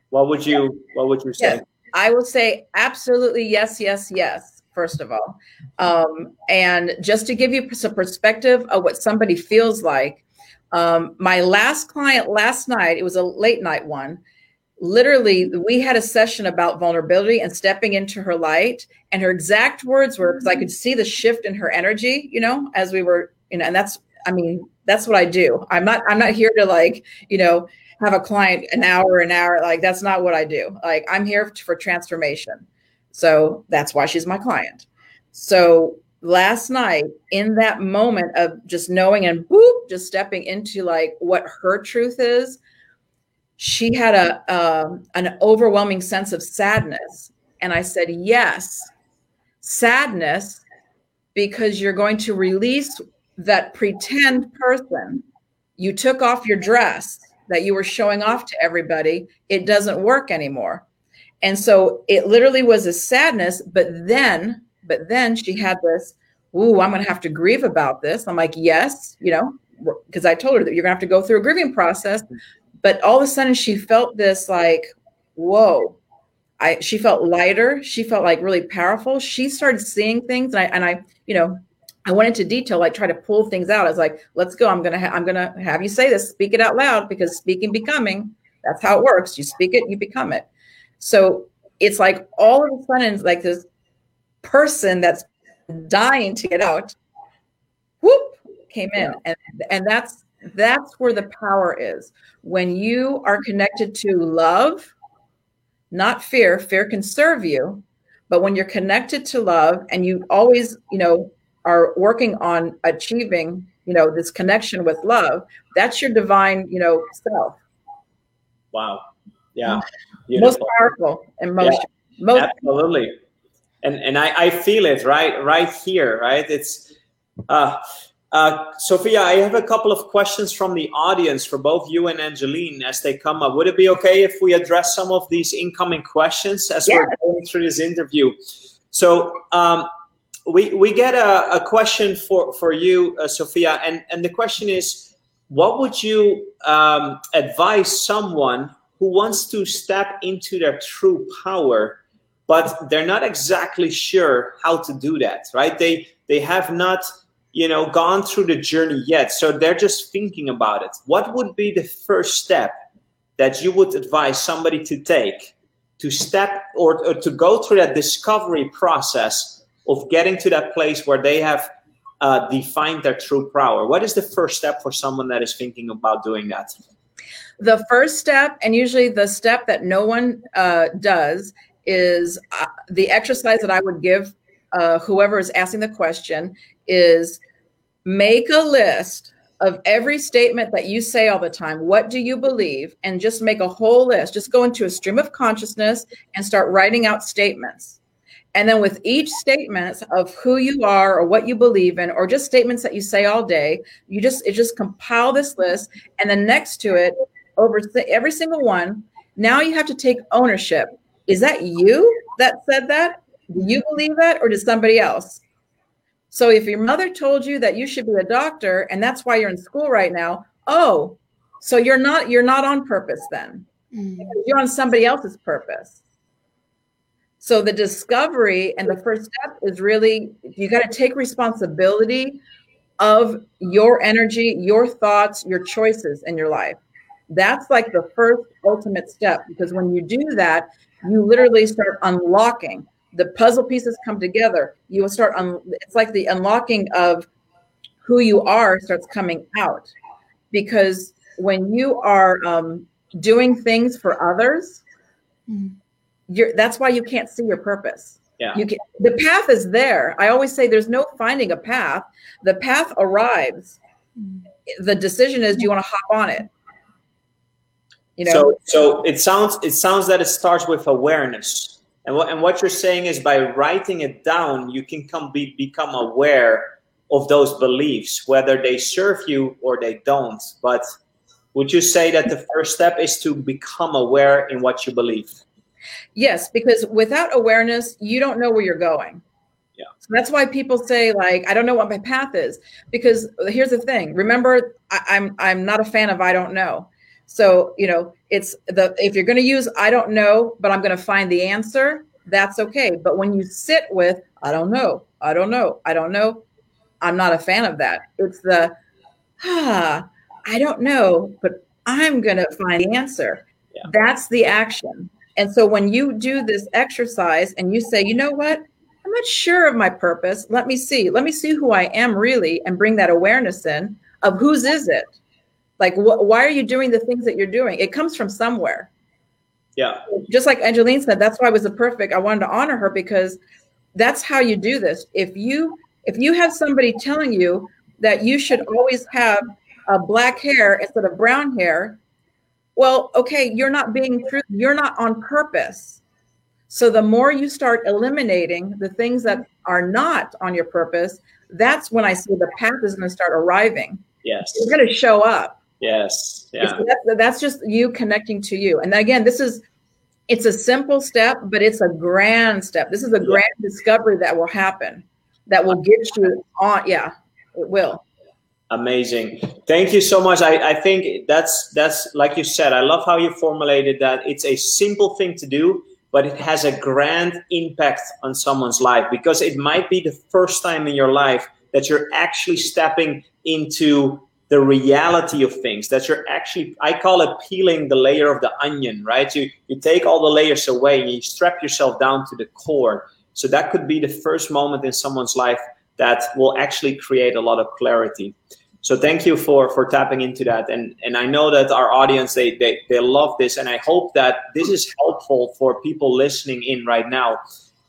What would you what would you say? I would say absolutely yes, yes, yes, first of all. Um, and just to give you some perspective of what somebody feels like, um, my last client last night, it was a late night one, literally we had a session about vulnerability and stepping into her light and her exact words were because i could see the shift in her energy you know as we were you know and that's i mean that's what i do. I'm not i'm not here to like you know have a client an hour an hour like that's not what i do. Like i'm here for transformation. So that's why she's my client. So last night in that moment of just knowing and boop just stepping into like what her truth is she had a um, an overwhelming sense of sadness. And i said yes sadness because you're going to release that pretend person. You took off your dress that you were showing off to everybody. It doesn't work anymore. And so it literally was a sadness but then but then she had this ooh i'm going to have to grieve about this. I'm like yes you know because i told her that you're to have to go through a grieving process but all of a sudden she felt this like whoa. I she felt lighter. She felt like really powerful. She started seeing things and i and i you know i went into detail like try to pull things out. I was like let's go. I'm gonna ha- i'm gonna have you say this. Speak it out loud because speaking becoming that's how it works. You speak it you become it. So it's like all of a sudden like this person that's dying to get out whoop came in. And and that's that's where the power is. When you are connected to love, not fear, fear can serve you. But when you're connected to love and you always, you know, are working on achieving, you know, this connection with love, that's your divine, you know, self. Wow. Yeah. Beautiful. Most powerful and most, yeah, most absolutely. And and I, I feel it right right here, right? It's uh uh, Sophia, I have a couple of questions from the audience for both you and Angeline as they come up. Would it be okay if we address some of these incoming questions as yeah. we're going through this interview? So um, we we get a, a, question for for you, uh, Sophia, and and the question is, what would you um, advise someone who wants to step into their true power, but they're not exactly sure how to do that? Right? They they have not you know gone through the journey yet. So they're just thinking about it. What would be the first step that you would advise somebody to take to step or, or to go through that discovery process of getting to that place where they have uh, defined their true power? What is the first step for someone that is thinking about doing that? The first step and usually the step that no one uh, does is uh, the exercise that i would give uh, whoever is asking the question is make a list of every statement that you say all the time. What do you believe? And just make a whole list. Just go into a stream of consciousness and start writing out statements. And then with each statement of who you are or what you believe in, or just statements that you say all day, you just it just compile this list, and then next to it, over every single one, now you have to take ownership. Is that you that said that? Do you believe that, or does somebody else? So if your mother told you that you should be a doctor and that's why you're in school right now, oh, so you're not you're not on purpose then. Mm. You're on somebody else's purpose. So the discovery and the first step is really you got to take responsibility of your energy, your thoughts, your choices in your life. That's like the first ultimate step because when you do that, you literally start unlocking the puzzle pieces come together. You will start on un- it's like the unlocking of who you are starts coming out. Because when you are um, doing things for others, mm-hmm. you're that's why you can't see your purpose. Yeah. You can the path is there. I always say there's no finding a path. The path arrives. The decision is do you want to hop on it? You know? So so it sounds it sounds that it starts with awareness and what and what you're saying is by writing it down you can come be, become aware of those beliefs whether they serve you or they don't but would you say that the first step is to become aware in what you believe Yes, because without awareness, you don't know where you're going. Yeah. So that's why people say like, I don't know what my path is. Because here's the thing. Remember, I, I'm I'm not a fan of I don't know. So you know, it's the if you're going to use I don't know, but I'm going to find the answer. That's okay. But when you sit with I don't know, I don't know, I don't know, I'm not a fan of that. It's the ah, I don't know, but I'm going to find the answer. Yeah. That's the action. And so when you do this exercise and you say, you know what? I'm not sure of my purpose. Let me see. Let me see who I am really and bring that awareness in of whose is it? Like, wh- why are you doing the things that you're doing? It comes from somewhere. Yeah. Just like Angeline said, that's why I was a perfect. I wanted to honor her because that's how you do this. If you if you have somebody telling you that you should always have a black hair instead of brown hair, well, okay, you're not being true, you're not on purpose. So the more you start eliminating the things that are not on your purpose, that's when I see the path is going to start arriving. Yes. It's going to show up. Yes. Yeah. That's, that's just you connecting to you. And again, this is it's a simple step, but it's a grand step. This is a grand discovery that will happen that will get you on. Yeah, it will. Amazing. Thank you so much. I, I think that's that's like you said, I love how you formulated that. It's a simple thing to do, but it has a grand impact on someone's life because it might be the first time in your life that you're actually stepping into the reality of things that you're actually i call it peeling the layer of the onion right? You you take all the layers away and you strap yourself down to the core. So that could be the first moment in someone's life that will actually create a lot of clarity. So thank you for for tapping into that. And and i know that our audience they they, they love this. And i hope that this is helpful for people listening in right now.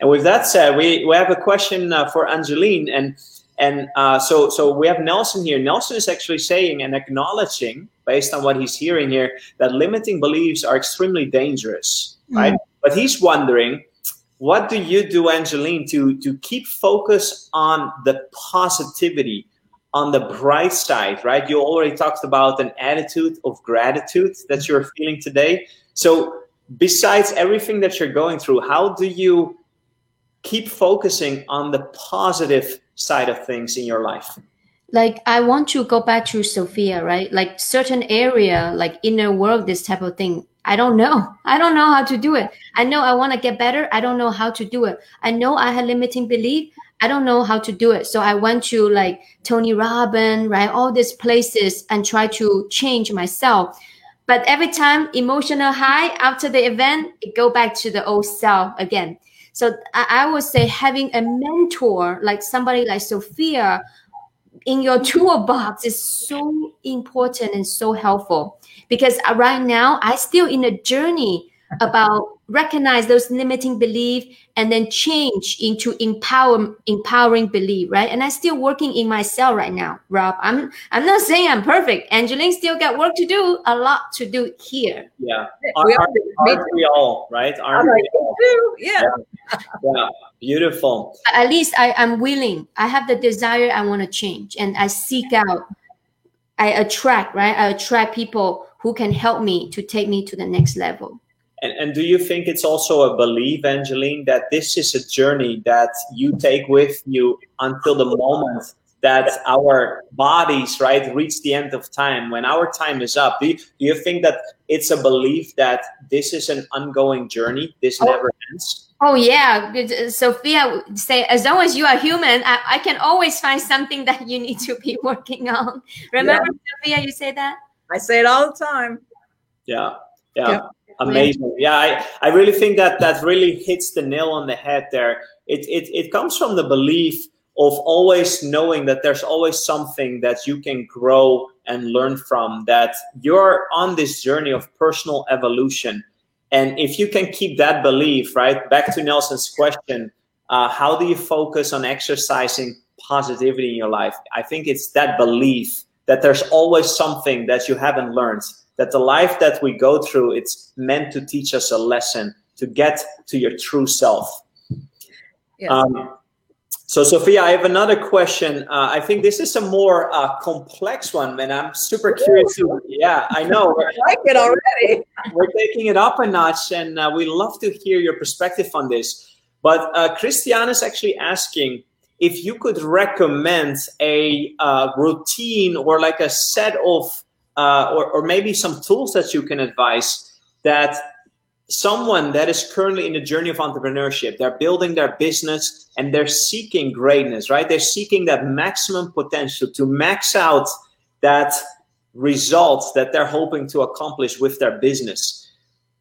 And with that said we we have a question uh, for angeline. And and uh, so so we have nelson here nelson is actually saying and acknowledging based on what he's hearing here that limiting beliefs are extremely dangerous mm. right but he's wondering what do you do angeline to to keep focus on the positivity on the bright side, right? You already talked about an attitude of gratitude that you're feeling today. So, besides everything that you're going through, how do you keep focusing on the positive side of things in your life? Like, I want to go back to Sophia, right? Like, certain area, like inner world, this type of thing. I don't know. [LAUGHS] I don't know how to do it. I know I want to get better. I don't know how to do it. I know I had limiting belief. I don't know how to do it. So I went to like Tony Robbins, right? All these places and try to change myself. But every time emotional high after the event, it go back to the old self again. So I, I would say having a mentor like somebody like Sophia in your toolbox is so important and so helpful. Because uh, right now I still in a journey [LAUGHS] about recognize those limiting belief and then change into empower empowering belief right? And i'm still working in myself right now rob. I'm i'm not saying i'm perfect. Angeline still got work to do a lot to do here. Yeah. We are, are we all right? Aren't we all? Yeah. yeah. Yeah. Beautiful. At least i i'm willing. I have the desire i want to change and i seek out i attract right? I attract people who can help me to take me to the next level and, and do you think it's also a belief, Angeline, that this is a journey that you take with you until the moment that our bodies, right, reach the end of time, when our time is up? Do you, do you think that it's a belief that this is an ongoing journey? This oh. never ends? Oh yeah, Sophia say as long as you are human, I, I, can always find something that you need to be [LAUGHS] working on. Remember, yeah. Sophia, you say that. I say it all the time. Yeah, yeah. yeah amazing. Yeah I, I really think that that really hits the nail on the head there. It, it it comes from the belief of always knowing that there's always something that you can grow and learn from that you're on this journey of personal evolution. And if you can keep that belief right back to nelson's question uh, how do you focus on exercising positivity in your life? I think it's that belief that there's always something that you haven't learned that the life that we go through it's meant to teach us a lesson to get to your true self. Yes. um, so sophia i have another question. Uh, i think this is a more uh, complex one and i'm super curious to, yeah i know [LAUGHS] i like it already. We're taking it up a notch and uh, we love to hear your perspective on this. But uh, christiane is actually asking if you could recommend a uh, routine or like a set of uh, or, or maybe some tools that you can advise that someone that is currently in the journey of entrepreneurship they're building their business and they're seeking greatness right? They're seeking that maximum potential to max out that results that they're hoping to accomplish with their business.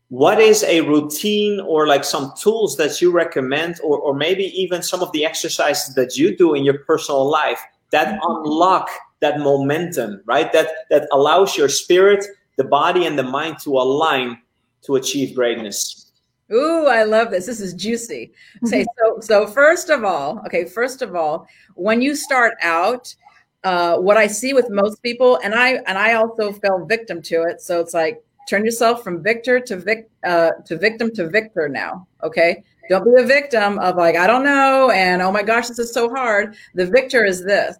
What is a routine or like some tools that you recommend or, or maybe even some of the exercises that you do in your personal life that unlock that momentum, right? That that allows your spirit, the body, and the mind to align to achieve greatness. Ooh, I love this. This is juicy. Say so. So first of all, okay. First of all, when you start out, uh, what I see with most people, and I and I also fell victim to it. So it's like turn yourself from victor to vic uh, to victim to victor now. Okay, don't be a victim of like I don't know, and oh my gosh, this is so hard. The victor is this.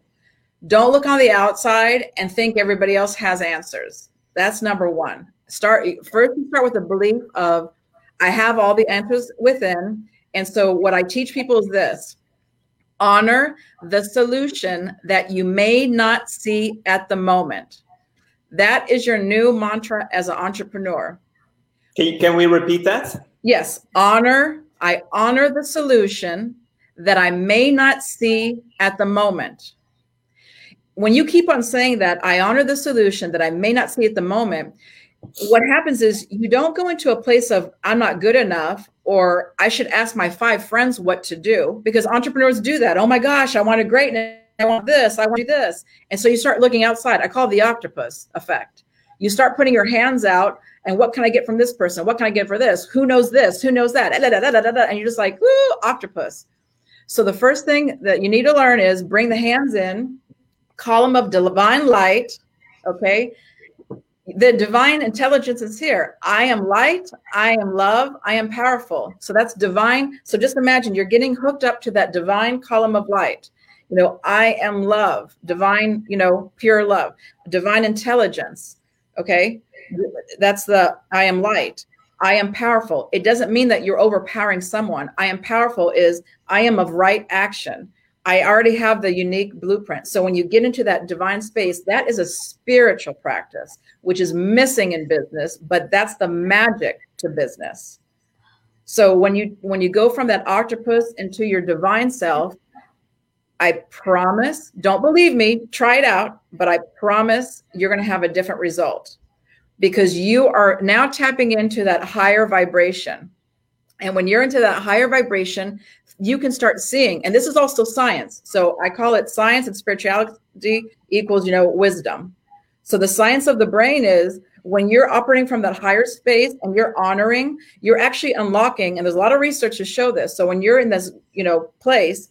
Don't look on the outside and think everybody else has answers. That's number one. Start first. You Start with the belief of I have all the answers within. And so, what I teach people is this honor the solution that you may not see at the moment. That is your new mantra as an entrepreneur. Can, can we repeat that? Yes. Honor, I honor the solution that I may not see at the moment when you keep on saying that, I honor the solution that I may not see at the moment, what happens is you don't go into a place of I'm not good enough or I should ask my five friends what to do because entrepreneurs do that. Oh my gosh, I want a greatness. I want this. I want this. And so you start looking outside. I call the octopus effect. You start putting your hands out and what can I get from this person? What can I get for this? Who knows this? Who knows that? And you're just like, octopus. So the first thing that you need to learn is bring the hands in, column of divine light. Okay. The divine intelligence is here. I am light. I am love. I am powerful. So that's divine. So just imagine you're getting hooked up to that divine column of light. You know, I am love, divine, you know, pure love, divine intelligence. Okay. That's the I am light. I am powerful. It doesn't mean that you're overpowering someone. I am powerful is I am of right action. I already have the unique blueprint. So when you get into that divine space, that is a spiritual practice, which is missing in business, but that's the magic to business. So when you when you go from that octopus into your divine self, I promise, don't believe me, try it out, but I promise you're going to have a different result because you are now tapping into that higher vibration. And when you're into that higher vibration, you can start seeing, and this is also science. So I call it science and spirituality equals, you know, wisdom. So the science of the brain is when you're operating from that higher space and you're honoring, you're actually unlocking, and there's a lot of research to show this. So when you're in this, you know, place,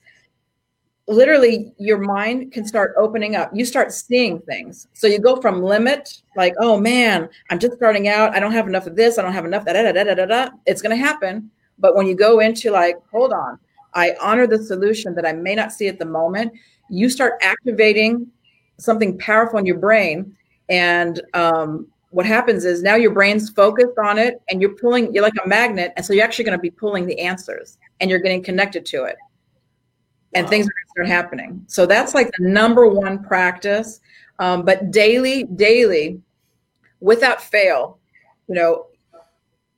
literally your mind can start opening up. You start seeing things. So you go from limit, like, oh man, I'm just starting out. I don't have enough of this. I don't have enough. Da, da, da, da, da, da. It's going to happen. But when you go into like, hold on, I honor the solution that I may not see at the moment, you start activating something powerful in your brain. And um, what happens is now your brain's focused on it and you're pulling, you're like a magnet. And so you're actually going to be pulling the answers and you're getting connected to it. And wow. things are going to start happening. So that's like the number one practice. Um, but daily, daily, without fail, you know,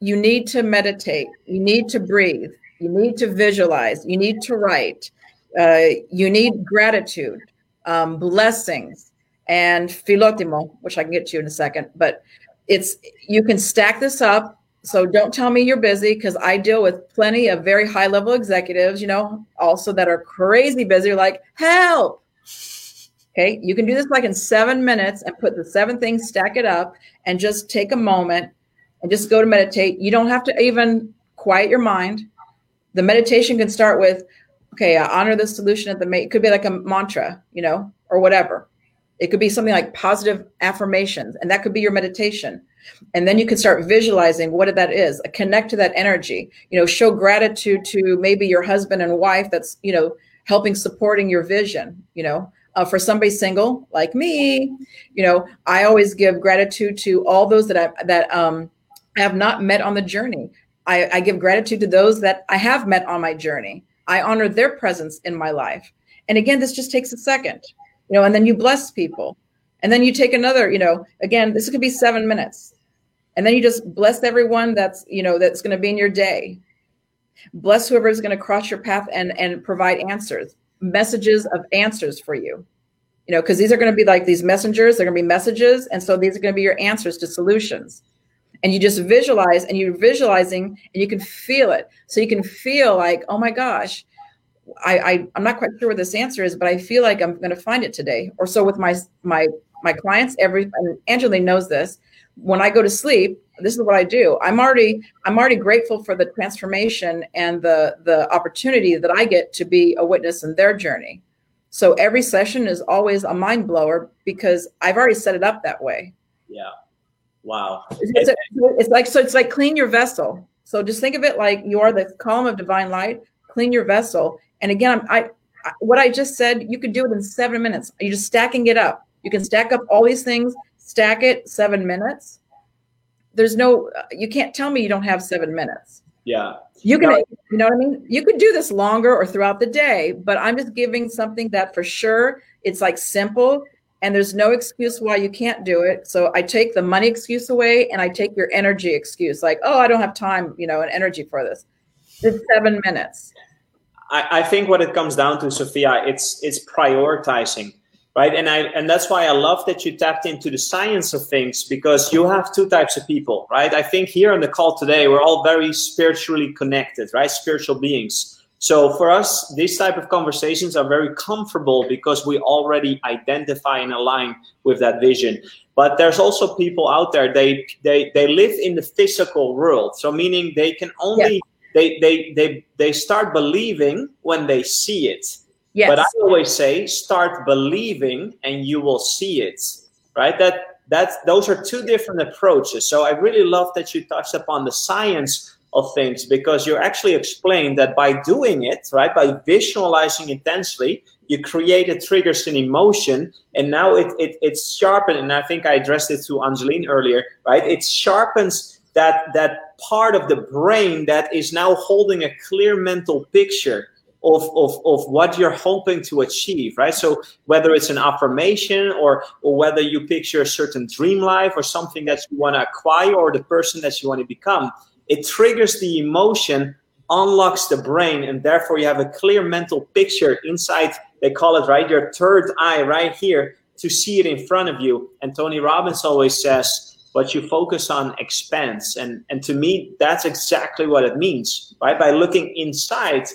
you need to meditate, you need to breathe, you need to visualize, you need to write, uh, you need gratitude, um, blessings, and philotimo, which I can get to in a second. But it's you can stack this up. So don't tell me you're busy because I deal with plenty of very high level executives, you know, also that are crazy busy, like help. Okay, you can do this like in seven minutes and put the seven things, stack it up, and just take a moment and just go to meditate. You don't have to even quiet your mind. The meditation can start with, okay, I honor the solution at the mate. It could be like a mantra, you know, or whatever. It could be something like positive affirmations, and that could be your meditation. And then you can start visualizing what that is. Connect to that energy. You know, show gratitude to maybe your husband and wife that's you know helping supporting your vision. You know, uh, for somebody single like me, you know, I always give gratitude to all those that I that um, have not met on the journey. I, I give gratitude to those that I have met on my journey. I honor their presence in my life. And again, this just takes a second you know, and then you bless people. And then you take another, you know, again, this could be seven minutes. And then you just bless everyone that's, you know, that's going to be in your day. Bless whoever is going to cross your path and and provide answers, messages of answers for you. You know, because these are going to be like these messengers, they're going to be messages. And so these are going to be your answers to solutions. And you just visualize and you're visualizing and you can feel it. So you can feel like, oh my gosh, I, I I'm not quite sure what this answer is, but I feel like I'm going to find it today. Or so with my my my clients. Every and Angeline knows this. When I go to sleep, this is what I do. I'm already I'm already grateful for the transformation and the the opportunity that I get to be a witness in their journey. So every session is always a mind blower because I've already set it up that way. Yeah. Wow. It's, a, it's like so it's like clean your vessel. So just think of it like you are the column of divine light. Clean your vessel and again, I, I what I just said, you could do it in seven minutes. You're just stacking it up. You can stack up all these things, stack it seven minutes. There's no, you can't tell me you don't have seven minutes. Yeah. You can, no. you know what I mean? You could do this longer or throughout the day, but I'm just giving something that for sure it's like simple and there's no excuse why you can't do it. So I take the money excuse away and I take your energy excuse, like, oh, I don't have time, you know, and energy for this. It's seven minutes. I, I think what it comes down to, Sophia, it's it's prioritizing right and i and that's why i love that you tapped into the science of things because you have two types of people right i think here on the call today we're all very spiritually connected right spiritual beings so for us these type of conversations are very comfortable because we already identify and align with that vision but there's also people out there they they they live in the physical world so meaning they can only yeah they they they they start believing when they see it. Yes. But I always say start believing and you will see it. Right? That that's those are two different approaches. So I really love that you touched upon the science of things because you actually explained that by doing it, right, by visualizing intensely, you create a triggers an emotion and now it, it it's sharpened and i think i addressed it to angeline earlier right it sharpens that that part of the brain that is now holding a clear mental picture of, of, of what you're hoping to achieve, right? So whether it's an affirmation or or whether you picture a certain dream life or something that you want to acquire or the person that you want to become, it triggers the emotion, unlocks the brain, and therefore you have a clear mental picture inside. They call it right your third eye right here to see it in front of you. And Tony Robbins always says but you focus on expense and and to me that's exactly what it means right by looking inside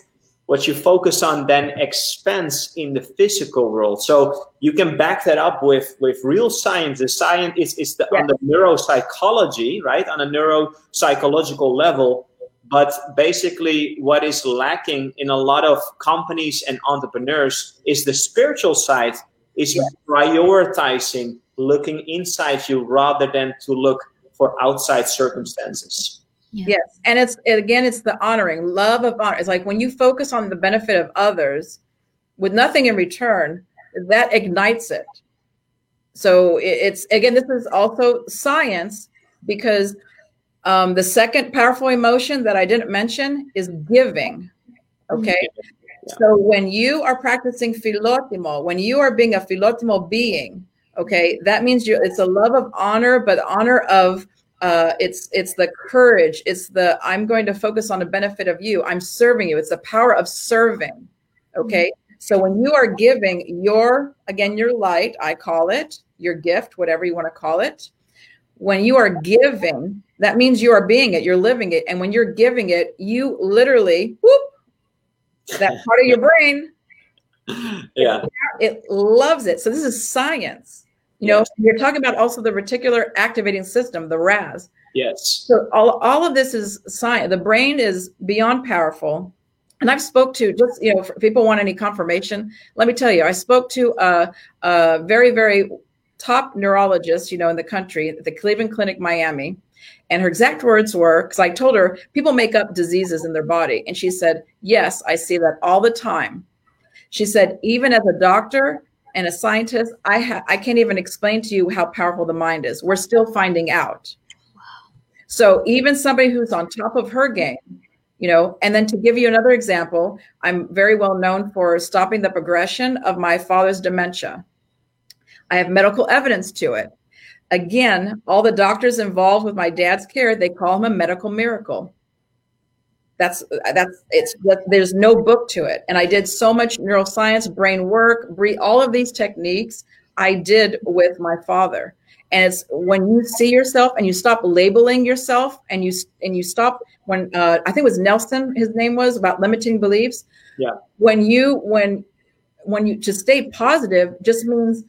what you focus on then expands in the physical world. So you can back that up with with real science. The science is, is the, on the neuropsychology, right? On a neuropsychological level. But basically, what is lacking in a lot of companies and entrepreneurs is the spiritual side is prioritizing looking inside you rather than to look for outside circumstances. Yeah. Yes. And it's again, it's the honoring, love of honor. It's like when you focus on the benefit of others with nothing in return, that ignites it. So it's again, this is also science because um, the second powerful emotion that I didn't mention is giving. Okay. Yeah. So when you are practicing philotimo, when you are being a philotimo being, okay, that means you it's a love of honor, but honor of uh, it's it's the courage it's the i'm going to focus on the benefit of you i'm serving you it's the power of serving okay? Mm-hmm. so when you are giving your again your light i call it your gift whatever you want to call it when you are giving that means you are being it you're living it and when you're giving it you literally whoop that part of your brain [LAUGHS] yeah. it loves it. So this is science you know, you're talking about also the reticular activating system, the RAS. Yes. So all, all of this is science. The brain is beyond powerful. And I've spoke to just, you know, if people want any confirmation, let me tell you, I spoke to a, a very, very top neurologist, you know, in the country at the Cleveland Clinic, Miami. And her exact words were, because I told her people make up diseases in their body. And she said, Yes, I see that all the time. She said, even as a doctor, and a scientist, I ha- I can't even explain to you how powerful the mind is. We're still finding out. Wow. So even somebody who's on top of her game, you know, and then to give you another example, I'm very well known for stopping the progression of my father's dementia. I have medical evidence to it. Again, all the doctors involved with my dad's care, they call him a medical miracle. That's that's it's there's no book to it. And I did so much neuroscience, brain work, all of these techniques I did with my father. And it's when you see yourself and you stop labeling yourself and you and you stop when uh, I think it was Nelson, his name was about limiting beliefs. Yeah. When you when when you to stay positive just means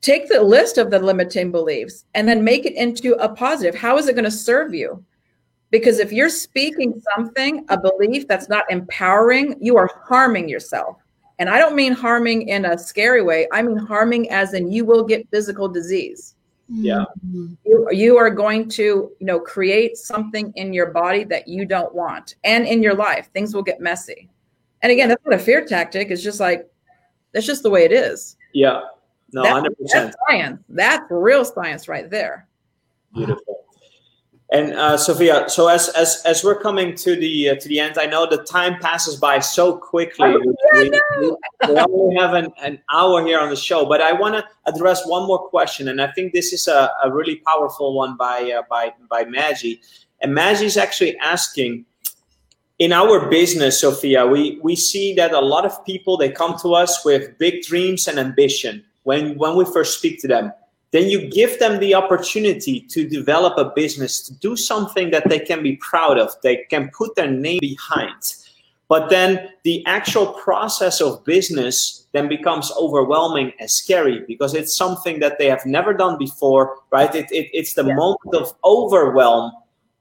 take the list of the limiting beliefs and then make it into a positive. How is it going to serve you? Because if you're speaking something, a belief that's not empowering, you are harming yourself. And I don't mean harming in a scary way. I mean harming as in you will get physical disease. Yeah. You, you are going to, you know, create something in your body that you don't want and in your life. Things will get messy. And again, that's not a fear tactic. It's just like that's just the way it is. Yeah. No, that's, 100%. That's science. That's real science right there. Beautiful. And uh, Sophia, so as as as we're coming to the uh, to the end, I know the time passes by so quickly. Oh, yeah, we, no. we, only have an, an hour here on the show, but I want to address one more question, and I think this is a, a really powerful one by uh, by by Maggie. And Maggie is actually asking, in our business, Sophia, we we see that a lot of people they come to us with big dreams and ambition when when we first speak to them then you give them the opportunity to develop a business, to do something that they can be proud of, they can put their name behind. But then the actual process of business then becomes overwhelming and scary because it's something that they have never done before, right? It, it, it's the yeah. moment of overwhelm.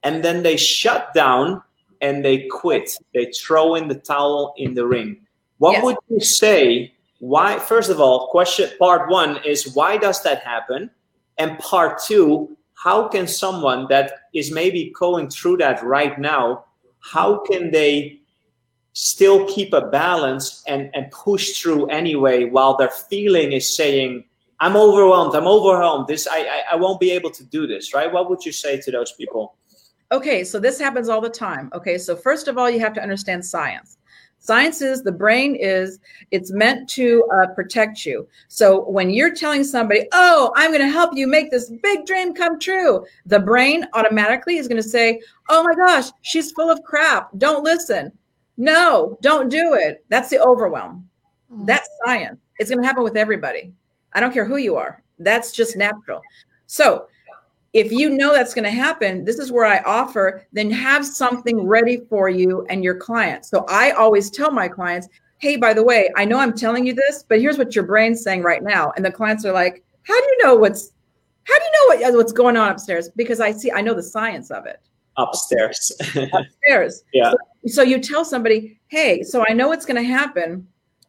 And then they shut down and they quit. They throw in the towel in the ring. What yes. would you say why first of all question part one is why does that happen? And part two how can someone that is maybe going through that right now how can they still keep a balance and and push through anyway while their feeling is saying i'm overwhelmed i'm overwhelmed this I, I i won't be able to do this right? What would you say to those people? Okay so this happens all the time. Okay so first of all you have to understand science Science is the brain is it's meant to uh, protect you. So when you're telling somebody, "Oh, I'm going to help you make this big dream come true," the brain automatically is going to say, "Oh my gosh, she's full of crap. Don't listen." No, don't do it. That's the overwhelm. Mm. That's science. It's going to happen with everybody. I don't care who you are. That's just natural. So if you know that's going to happen, this is where I offer, then have something ready for you and your clients. So I always tell my clients, hey, by the way, I know I'm telling you this, but here's what your brain's saying right now. And the clients are like, how do you know what's how do you know what, uh, what's going on upstairs? Because I see, I know the science of it. Upstairs. [LAUGHS] upstairs. Yeah. So, so you tell somebody, hey, so I know what's going to happen.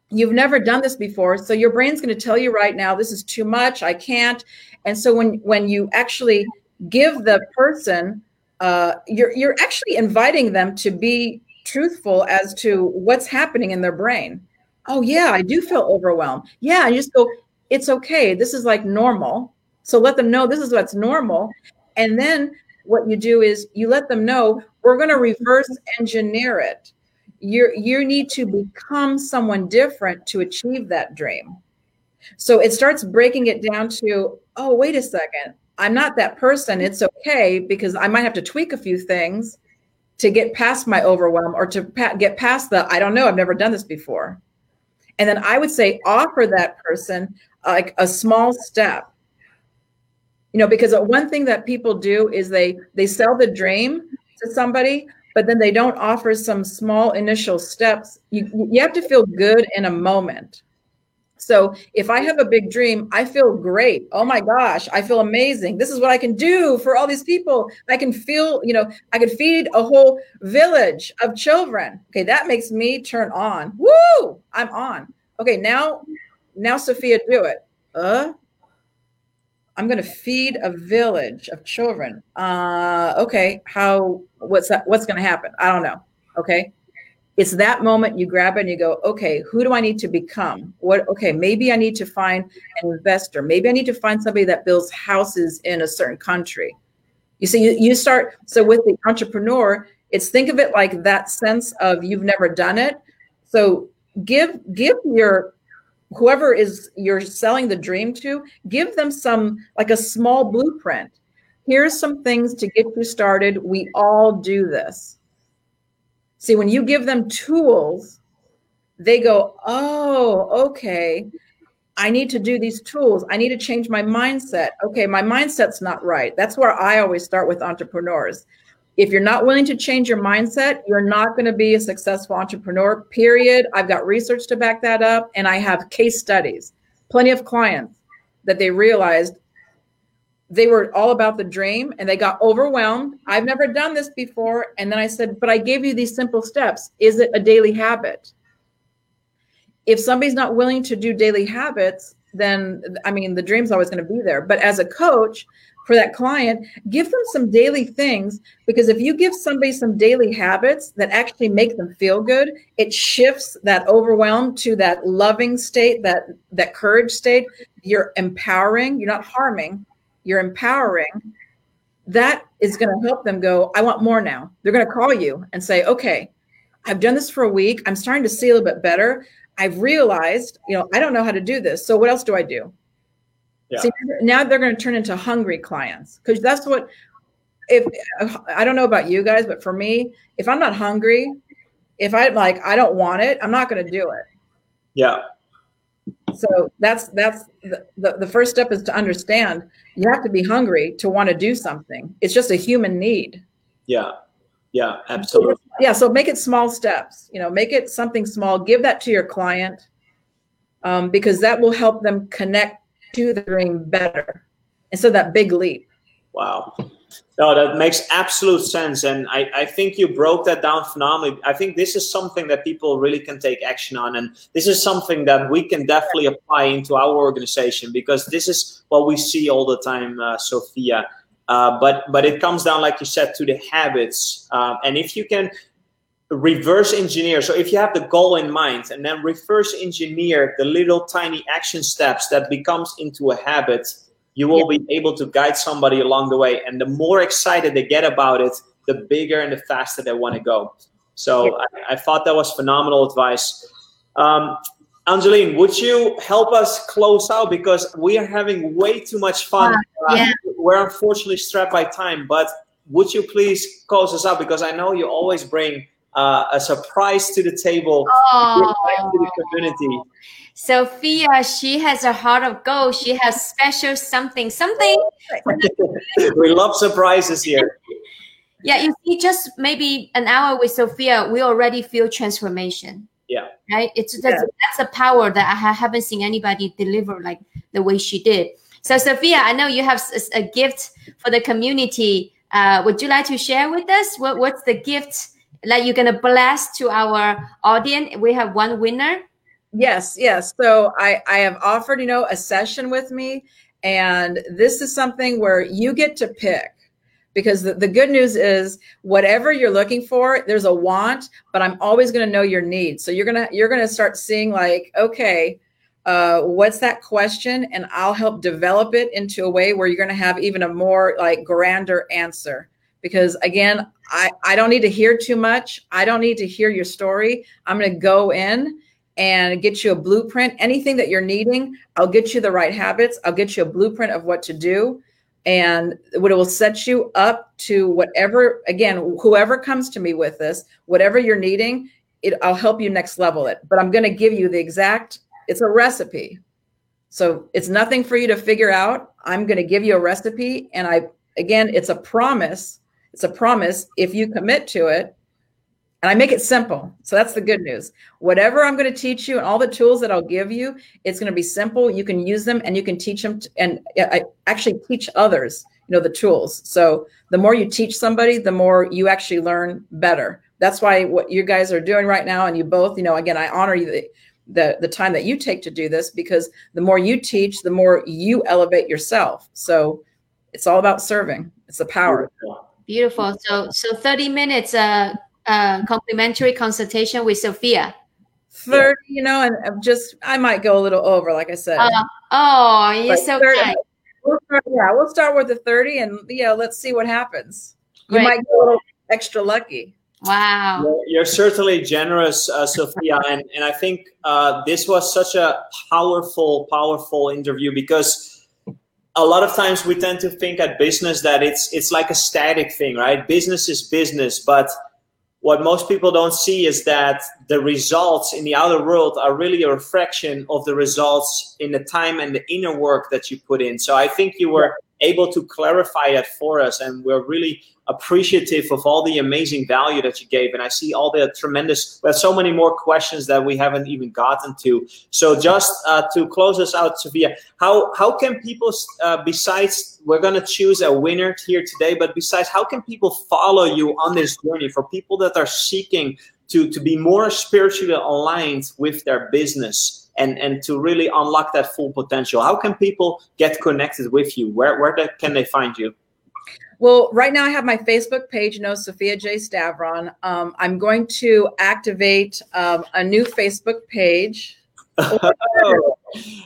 You've never done this before. So your brain's going to tell you right now, this is too much. I can't. And so when when you actually give the person, uh, you're you're actually inviting them to be truthful as to what's happening in their brain. Oh yeah, I do feel overwhelmed. Yeah, you just go, it's okay. This is like normal. So let them know this is what's normal. And then what you do is you let them know we're going to reverse engineer it. You you need to become someone different to achieve that dream. So it starts breaking it down to, oh, wait a second. I'm not that person. It's okay because I might have to tweak a few things to get past my overwhelm or to pa- get past the, I don't know, I've never done this before. And then I would say, offer that person like a small step. You know, because one thing that people do is they they sell the dream to somebody, but then they don't offer some small initial steps. You you have to feel good in a moment. So if I have a big dream, I feel great. Oh my gosh, I feel amazing. This is what I can do for all these people. I can feel, you know, I can feed a whole village of children. Okay, that makes me turn on. Woo! I'm on. Okay, now, now Sophia, do it. Uh, I'm going to feed a village of children. Uh, okay, how? What's that? What's going to happen? I don't know. Okay, it's that moment you grab it and you go okay who do i need to become? What okay maybe i need to find an investor. Maybe i need to find somebody that builds houses in a certain country. You see you, you start so with the entrepreneur it's think of it like that sense of you've never done it. So give give your whoever is you're selling the dream to give them some like a small blueprint. Here's some things to get you started. We all do this See, when you give them tools, they go, oh, okay. I need to do these tools. I need to change my mindset. Okay, my mindset's not right. That's where I always start with entrepreneurs. If you're not willing to change your mindset, you're not going to be a successful entrepreneur, period. I've got research to back that up, and I have case studies, plenty of clients that they realized they were all about the dream and they got overwhelmed. I've never done this before. And then I said, but I gave you these simple steps. Is it a daily habit? If somebody's not willing to do daily habits, then I mean, the dream's always going to be there. But as a coach for that client, give them some daily things because if you give somebody some daily habits that actually make them feel good, it shifts that overwhelm to that loving state, that that courage state. You're empowering, you're not harming you're empowering, mm-hmm. that is going to help them go, I want more now. They're going to call you and say, okay, I've done this for a week. I'm starting to see a little bit better. I've realized, you know, I don't know how to do this. So what else do I do? Yeah. See, now they're going to turn into hungry clients because that's what, if I don't know about you guys, but for me, if I'm not hungry, if I like, I don't want it, I'm not going to do it. Yeah so that's that's the, the, the first step is to understand you have to be hungry to want to do something. It's just a human need. Yeah. Yeah absolutely. yeah so make it small steps you know make it something small. Give that to your client um, because that will help them connect to the dream better. Instead of that big leap wow no, that makes absolute sense. And I, I think you broke that down phenomenally. I think this is something that people really can take action on. And this is something that we can definitely apply into our organization because this is what we see all the time, uh, Sophia. Uh, but but it comes down, like you said, to the habits. Uh, and if you can reverse engineer, so if you have the goal in mind and then reverse engineer the little tiny action steps that becomes into a habit, you will yeah. be able to guide somebody along the way. And the more excited they get about it, the bigger and the faster they want to go. So yeah. I, I, thought that was phenomenal advice. Um, Angeline, would you help us close out because we are having way too much fun. Uh, yeah. Uh, we're unfortunately strapped by time, but would you please close us out because I know you always bring uh, a surprise to the table Oh. to the community. Sophia, she has a heart of gold. She has special something, something. [LAUGHS] we love surprises here. [LAUGHS] Yeah, you see, just maybe an hour with Sophia, we already feel transformation. Yeah. Right. It's that's, that's a power that I haven't seen anybody deliver like the way she did. So, Sophia, I know you have a, gift for the community. Uh, would you like to share with us what, what's the gift that you're gonna bless to our audience? We have one winner. Yes, yes. So I I have offered, you know, a session with me and this is something where you get to pick because the, the good news is whatever you're looking for, there's a want, but I'm always going to know your needs. So you're going to you're going to start seeing like, okay, uh, what's that question and I'll help develop it into a way where you're going to have even a more like grander answer because again, I I don't need to hear too much. I don't need to hear your story. I'm going to go in and get you a blueprint. Anything that you're needing, I'll get you the right habits. I'll get you a blueprint of what to do. And what it will set you up to whatever, again, whoever comes to me with this, whatever you're needing, it, I'll help you next level it. But I'm going to give you the exact, it's a recipe. So it's nothing for you to figure out. I'm going to give you a recipe. And I, again, it's a promise. It's a promise. If you commit to it, and I make it simple. So that's the good news. Whatever I'm going to teach you and all the tools that I'll give you, it's going to be simple. You can use them and you can teach them to, and I actually teach others, you know, the tools. So the more you teach somebody, the more you actually learn better. That's why what you guys are doing right now and you both, you know, again, I honor you the, the the time that you take to do this because the more you teach, the more you elevate yourself. So it's all about serving. It's the power. Beautiful. So, so 30 minutes, uh, uh, complimentary consultation with Sophia. 30, you know, and I'm just I might go a little over, like I said. Uh, oh, you're But so 30 kind. We'll start, yeah, we'll start with the 30 and yeah, let's see what happens. You Great. might get a little extra lucky. Wow. You're- You're certainly generous, uh, Sophia, [LAUGHS] and and I think uh, this was such a powerful, powerful interview because a lot of times we tend to think at business that it's it's like a static thing, right? Business is business, but what most people don't see is that the results in the outer world are really a reflection of the results in the time and the inner work that you put in. So I think you were able to clarify that for us, and we're really appreciative of all the amazing value that you gave. And I see all the tremendous, we have so many more questions that we haven't even gotten to. So just uh, to close us out, Sophia, how, how can people, uh, besides, we're going to choose a winner here today, but besides, how can people follow you on this journey for people that are seeking to, to be more spiritually aligned with their business? And, and to really unlock that full potential how can people get connected with you where, where can they find you Well, right now I have my Facebook page, no Sophia J. Stavron. Um, I'm going to activate um, a new Facebook page. [LAUGHS]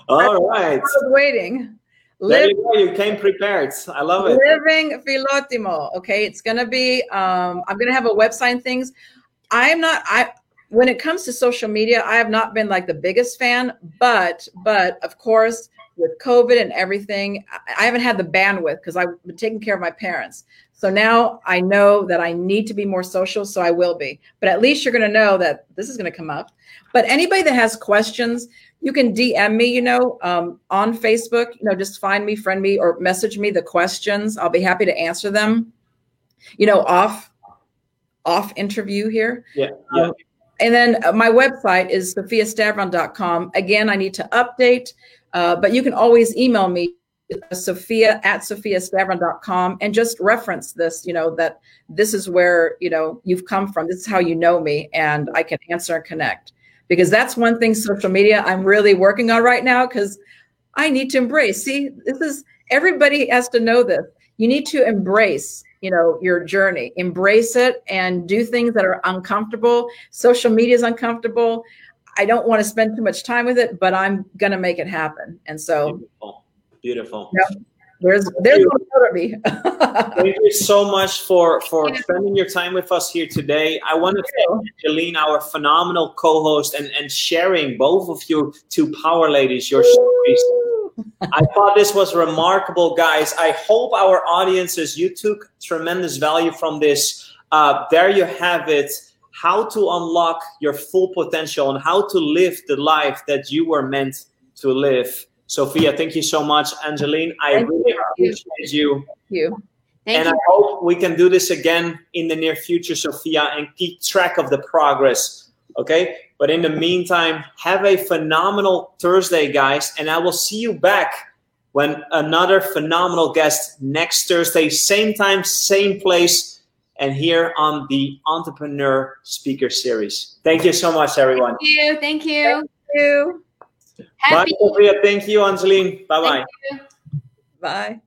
Oh, all right. I was waiting. There you go. You came prepared. I love it. living Filotimo. Okay, it's gonna be. Um, I'm gonna have a website and things. I'm not. I when it comes to social media, I have not been like the biggest fan, but but of course with COVID and everything, I- haven't had the bandwidth because I've been taking care of my parents. So now I know that I need to be more social, so I will be. But at least you're going to know that this is going to come up. But anybody that has questions, you can DM me, you know, um, on Facebook. You know, just find me, friend me, or message me the questions. I'll be happy to answer them. You know, off off interview here. Yeah. yeah. Um, and then uh, my website is sophiastavron.com. Again, I need to update, uh, but you can always email me, sophia at sophiastavron.com, and just reference this, you know, that this is where, you know, you've come from. This is how you know me, and I can answer and connect. Because that's one thing social media I'm really working on right now because I need to embrace. See, this is everybody has to know this. You need to embrace you know your journey embrace it and do things that are uncomfortable social media is uncomfortable i don't want to spend too much time with it but i'm gonna make it happen and so Beautiful. Beautiful. there's there's one for me Thank you so much for for spending your time with us here today. I want to thank Angeline, our phenomenal co-host, and and sharing both of you two power ladies your stories. I thought this was remarkable, guys. I hope our audiences you took tremendous value from this. Uh, there you have it. How to unlock your full potential and how to live the life that you were meant to live. Sophia, thank you so much. Angeline, I Thank really you. appreciate you. Thank you. Thank and you. I hope we can do this again in the near future, Sophia, and keep track of the progress. Okay. But in the meantime, have a phenomenal Thursday, guys. And I will see you back when another phenomenal guest next Thursday, same time, same place, and here on the Entrepreneur Speaker Series. Thank you so much, everyone. Thank you. Thank you. Thank you. Bye, Sophia. Thank you, Angeline. Bye bye. Thank you. Bye.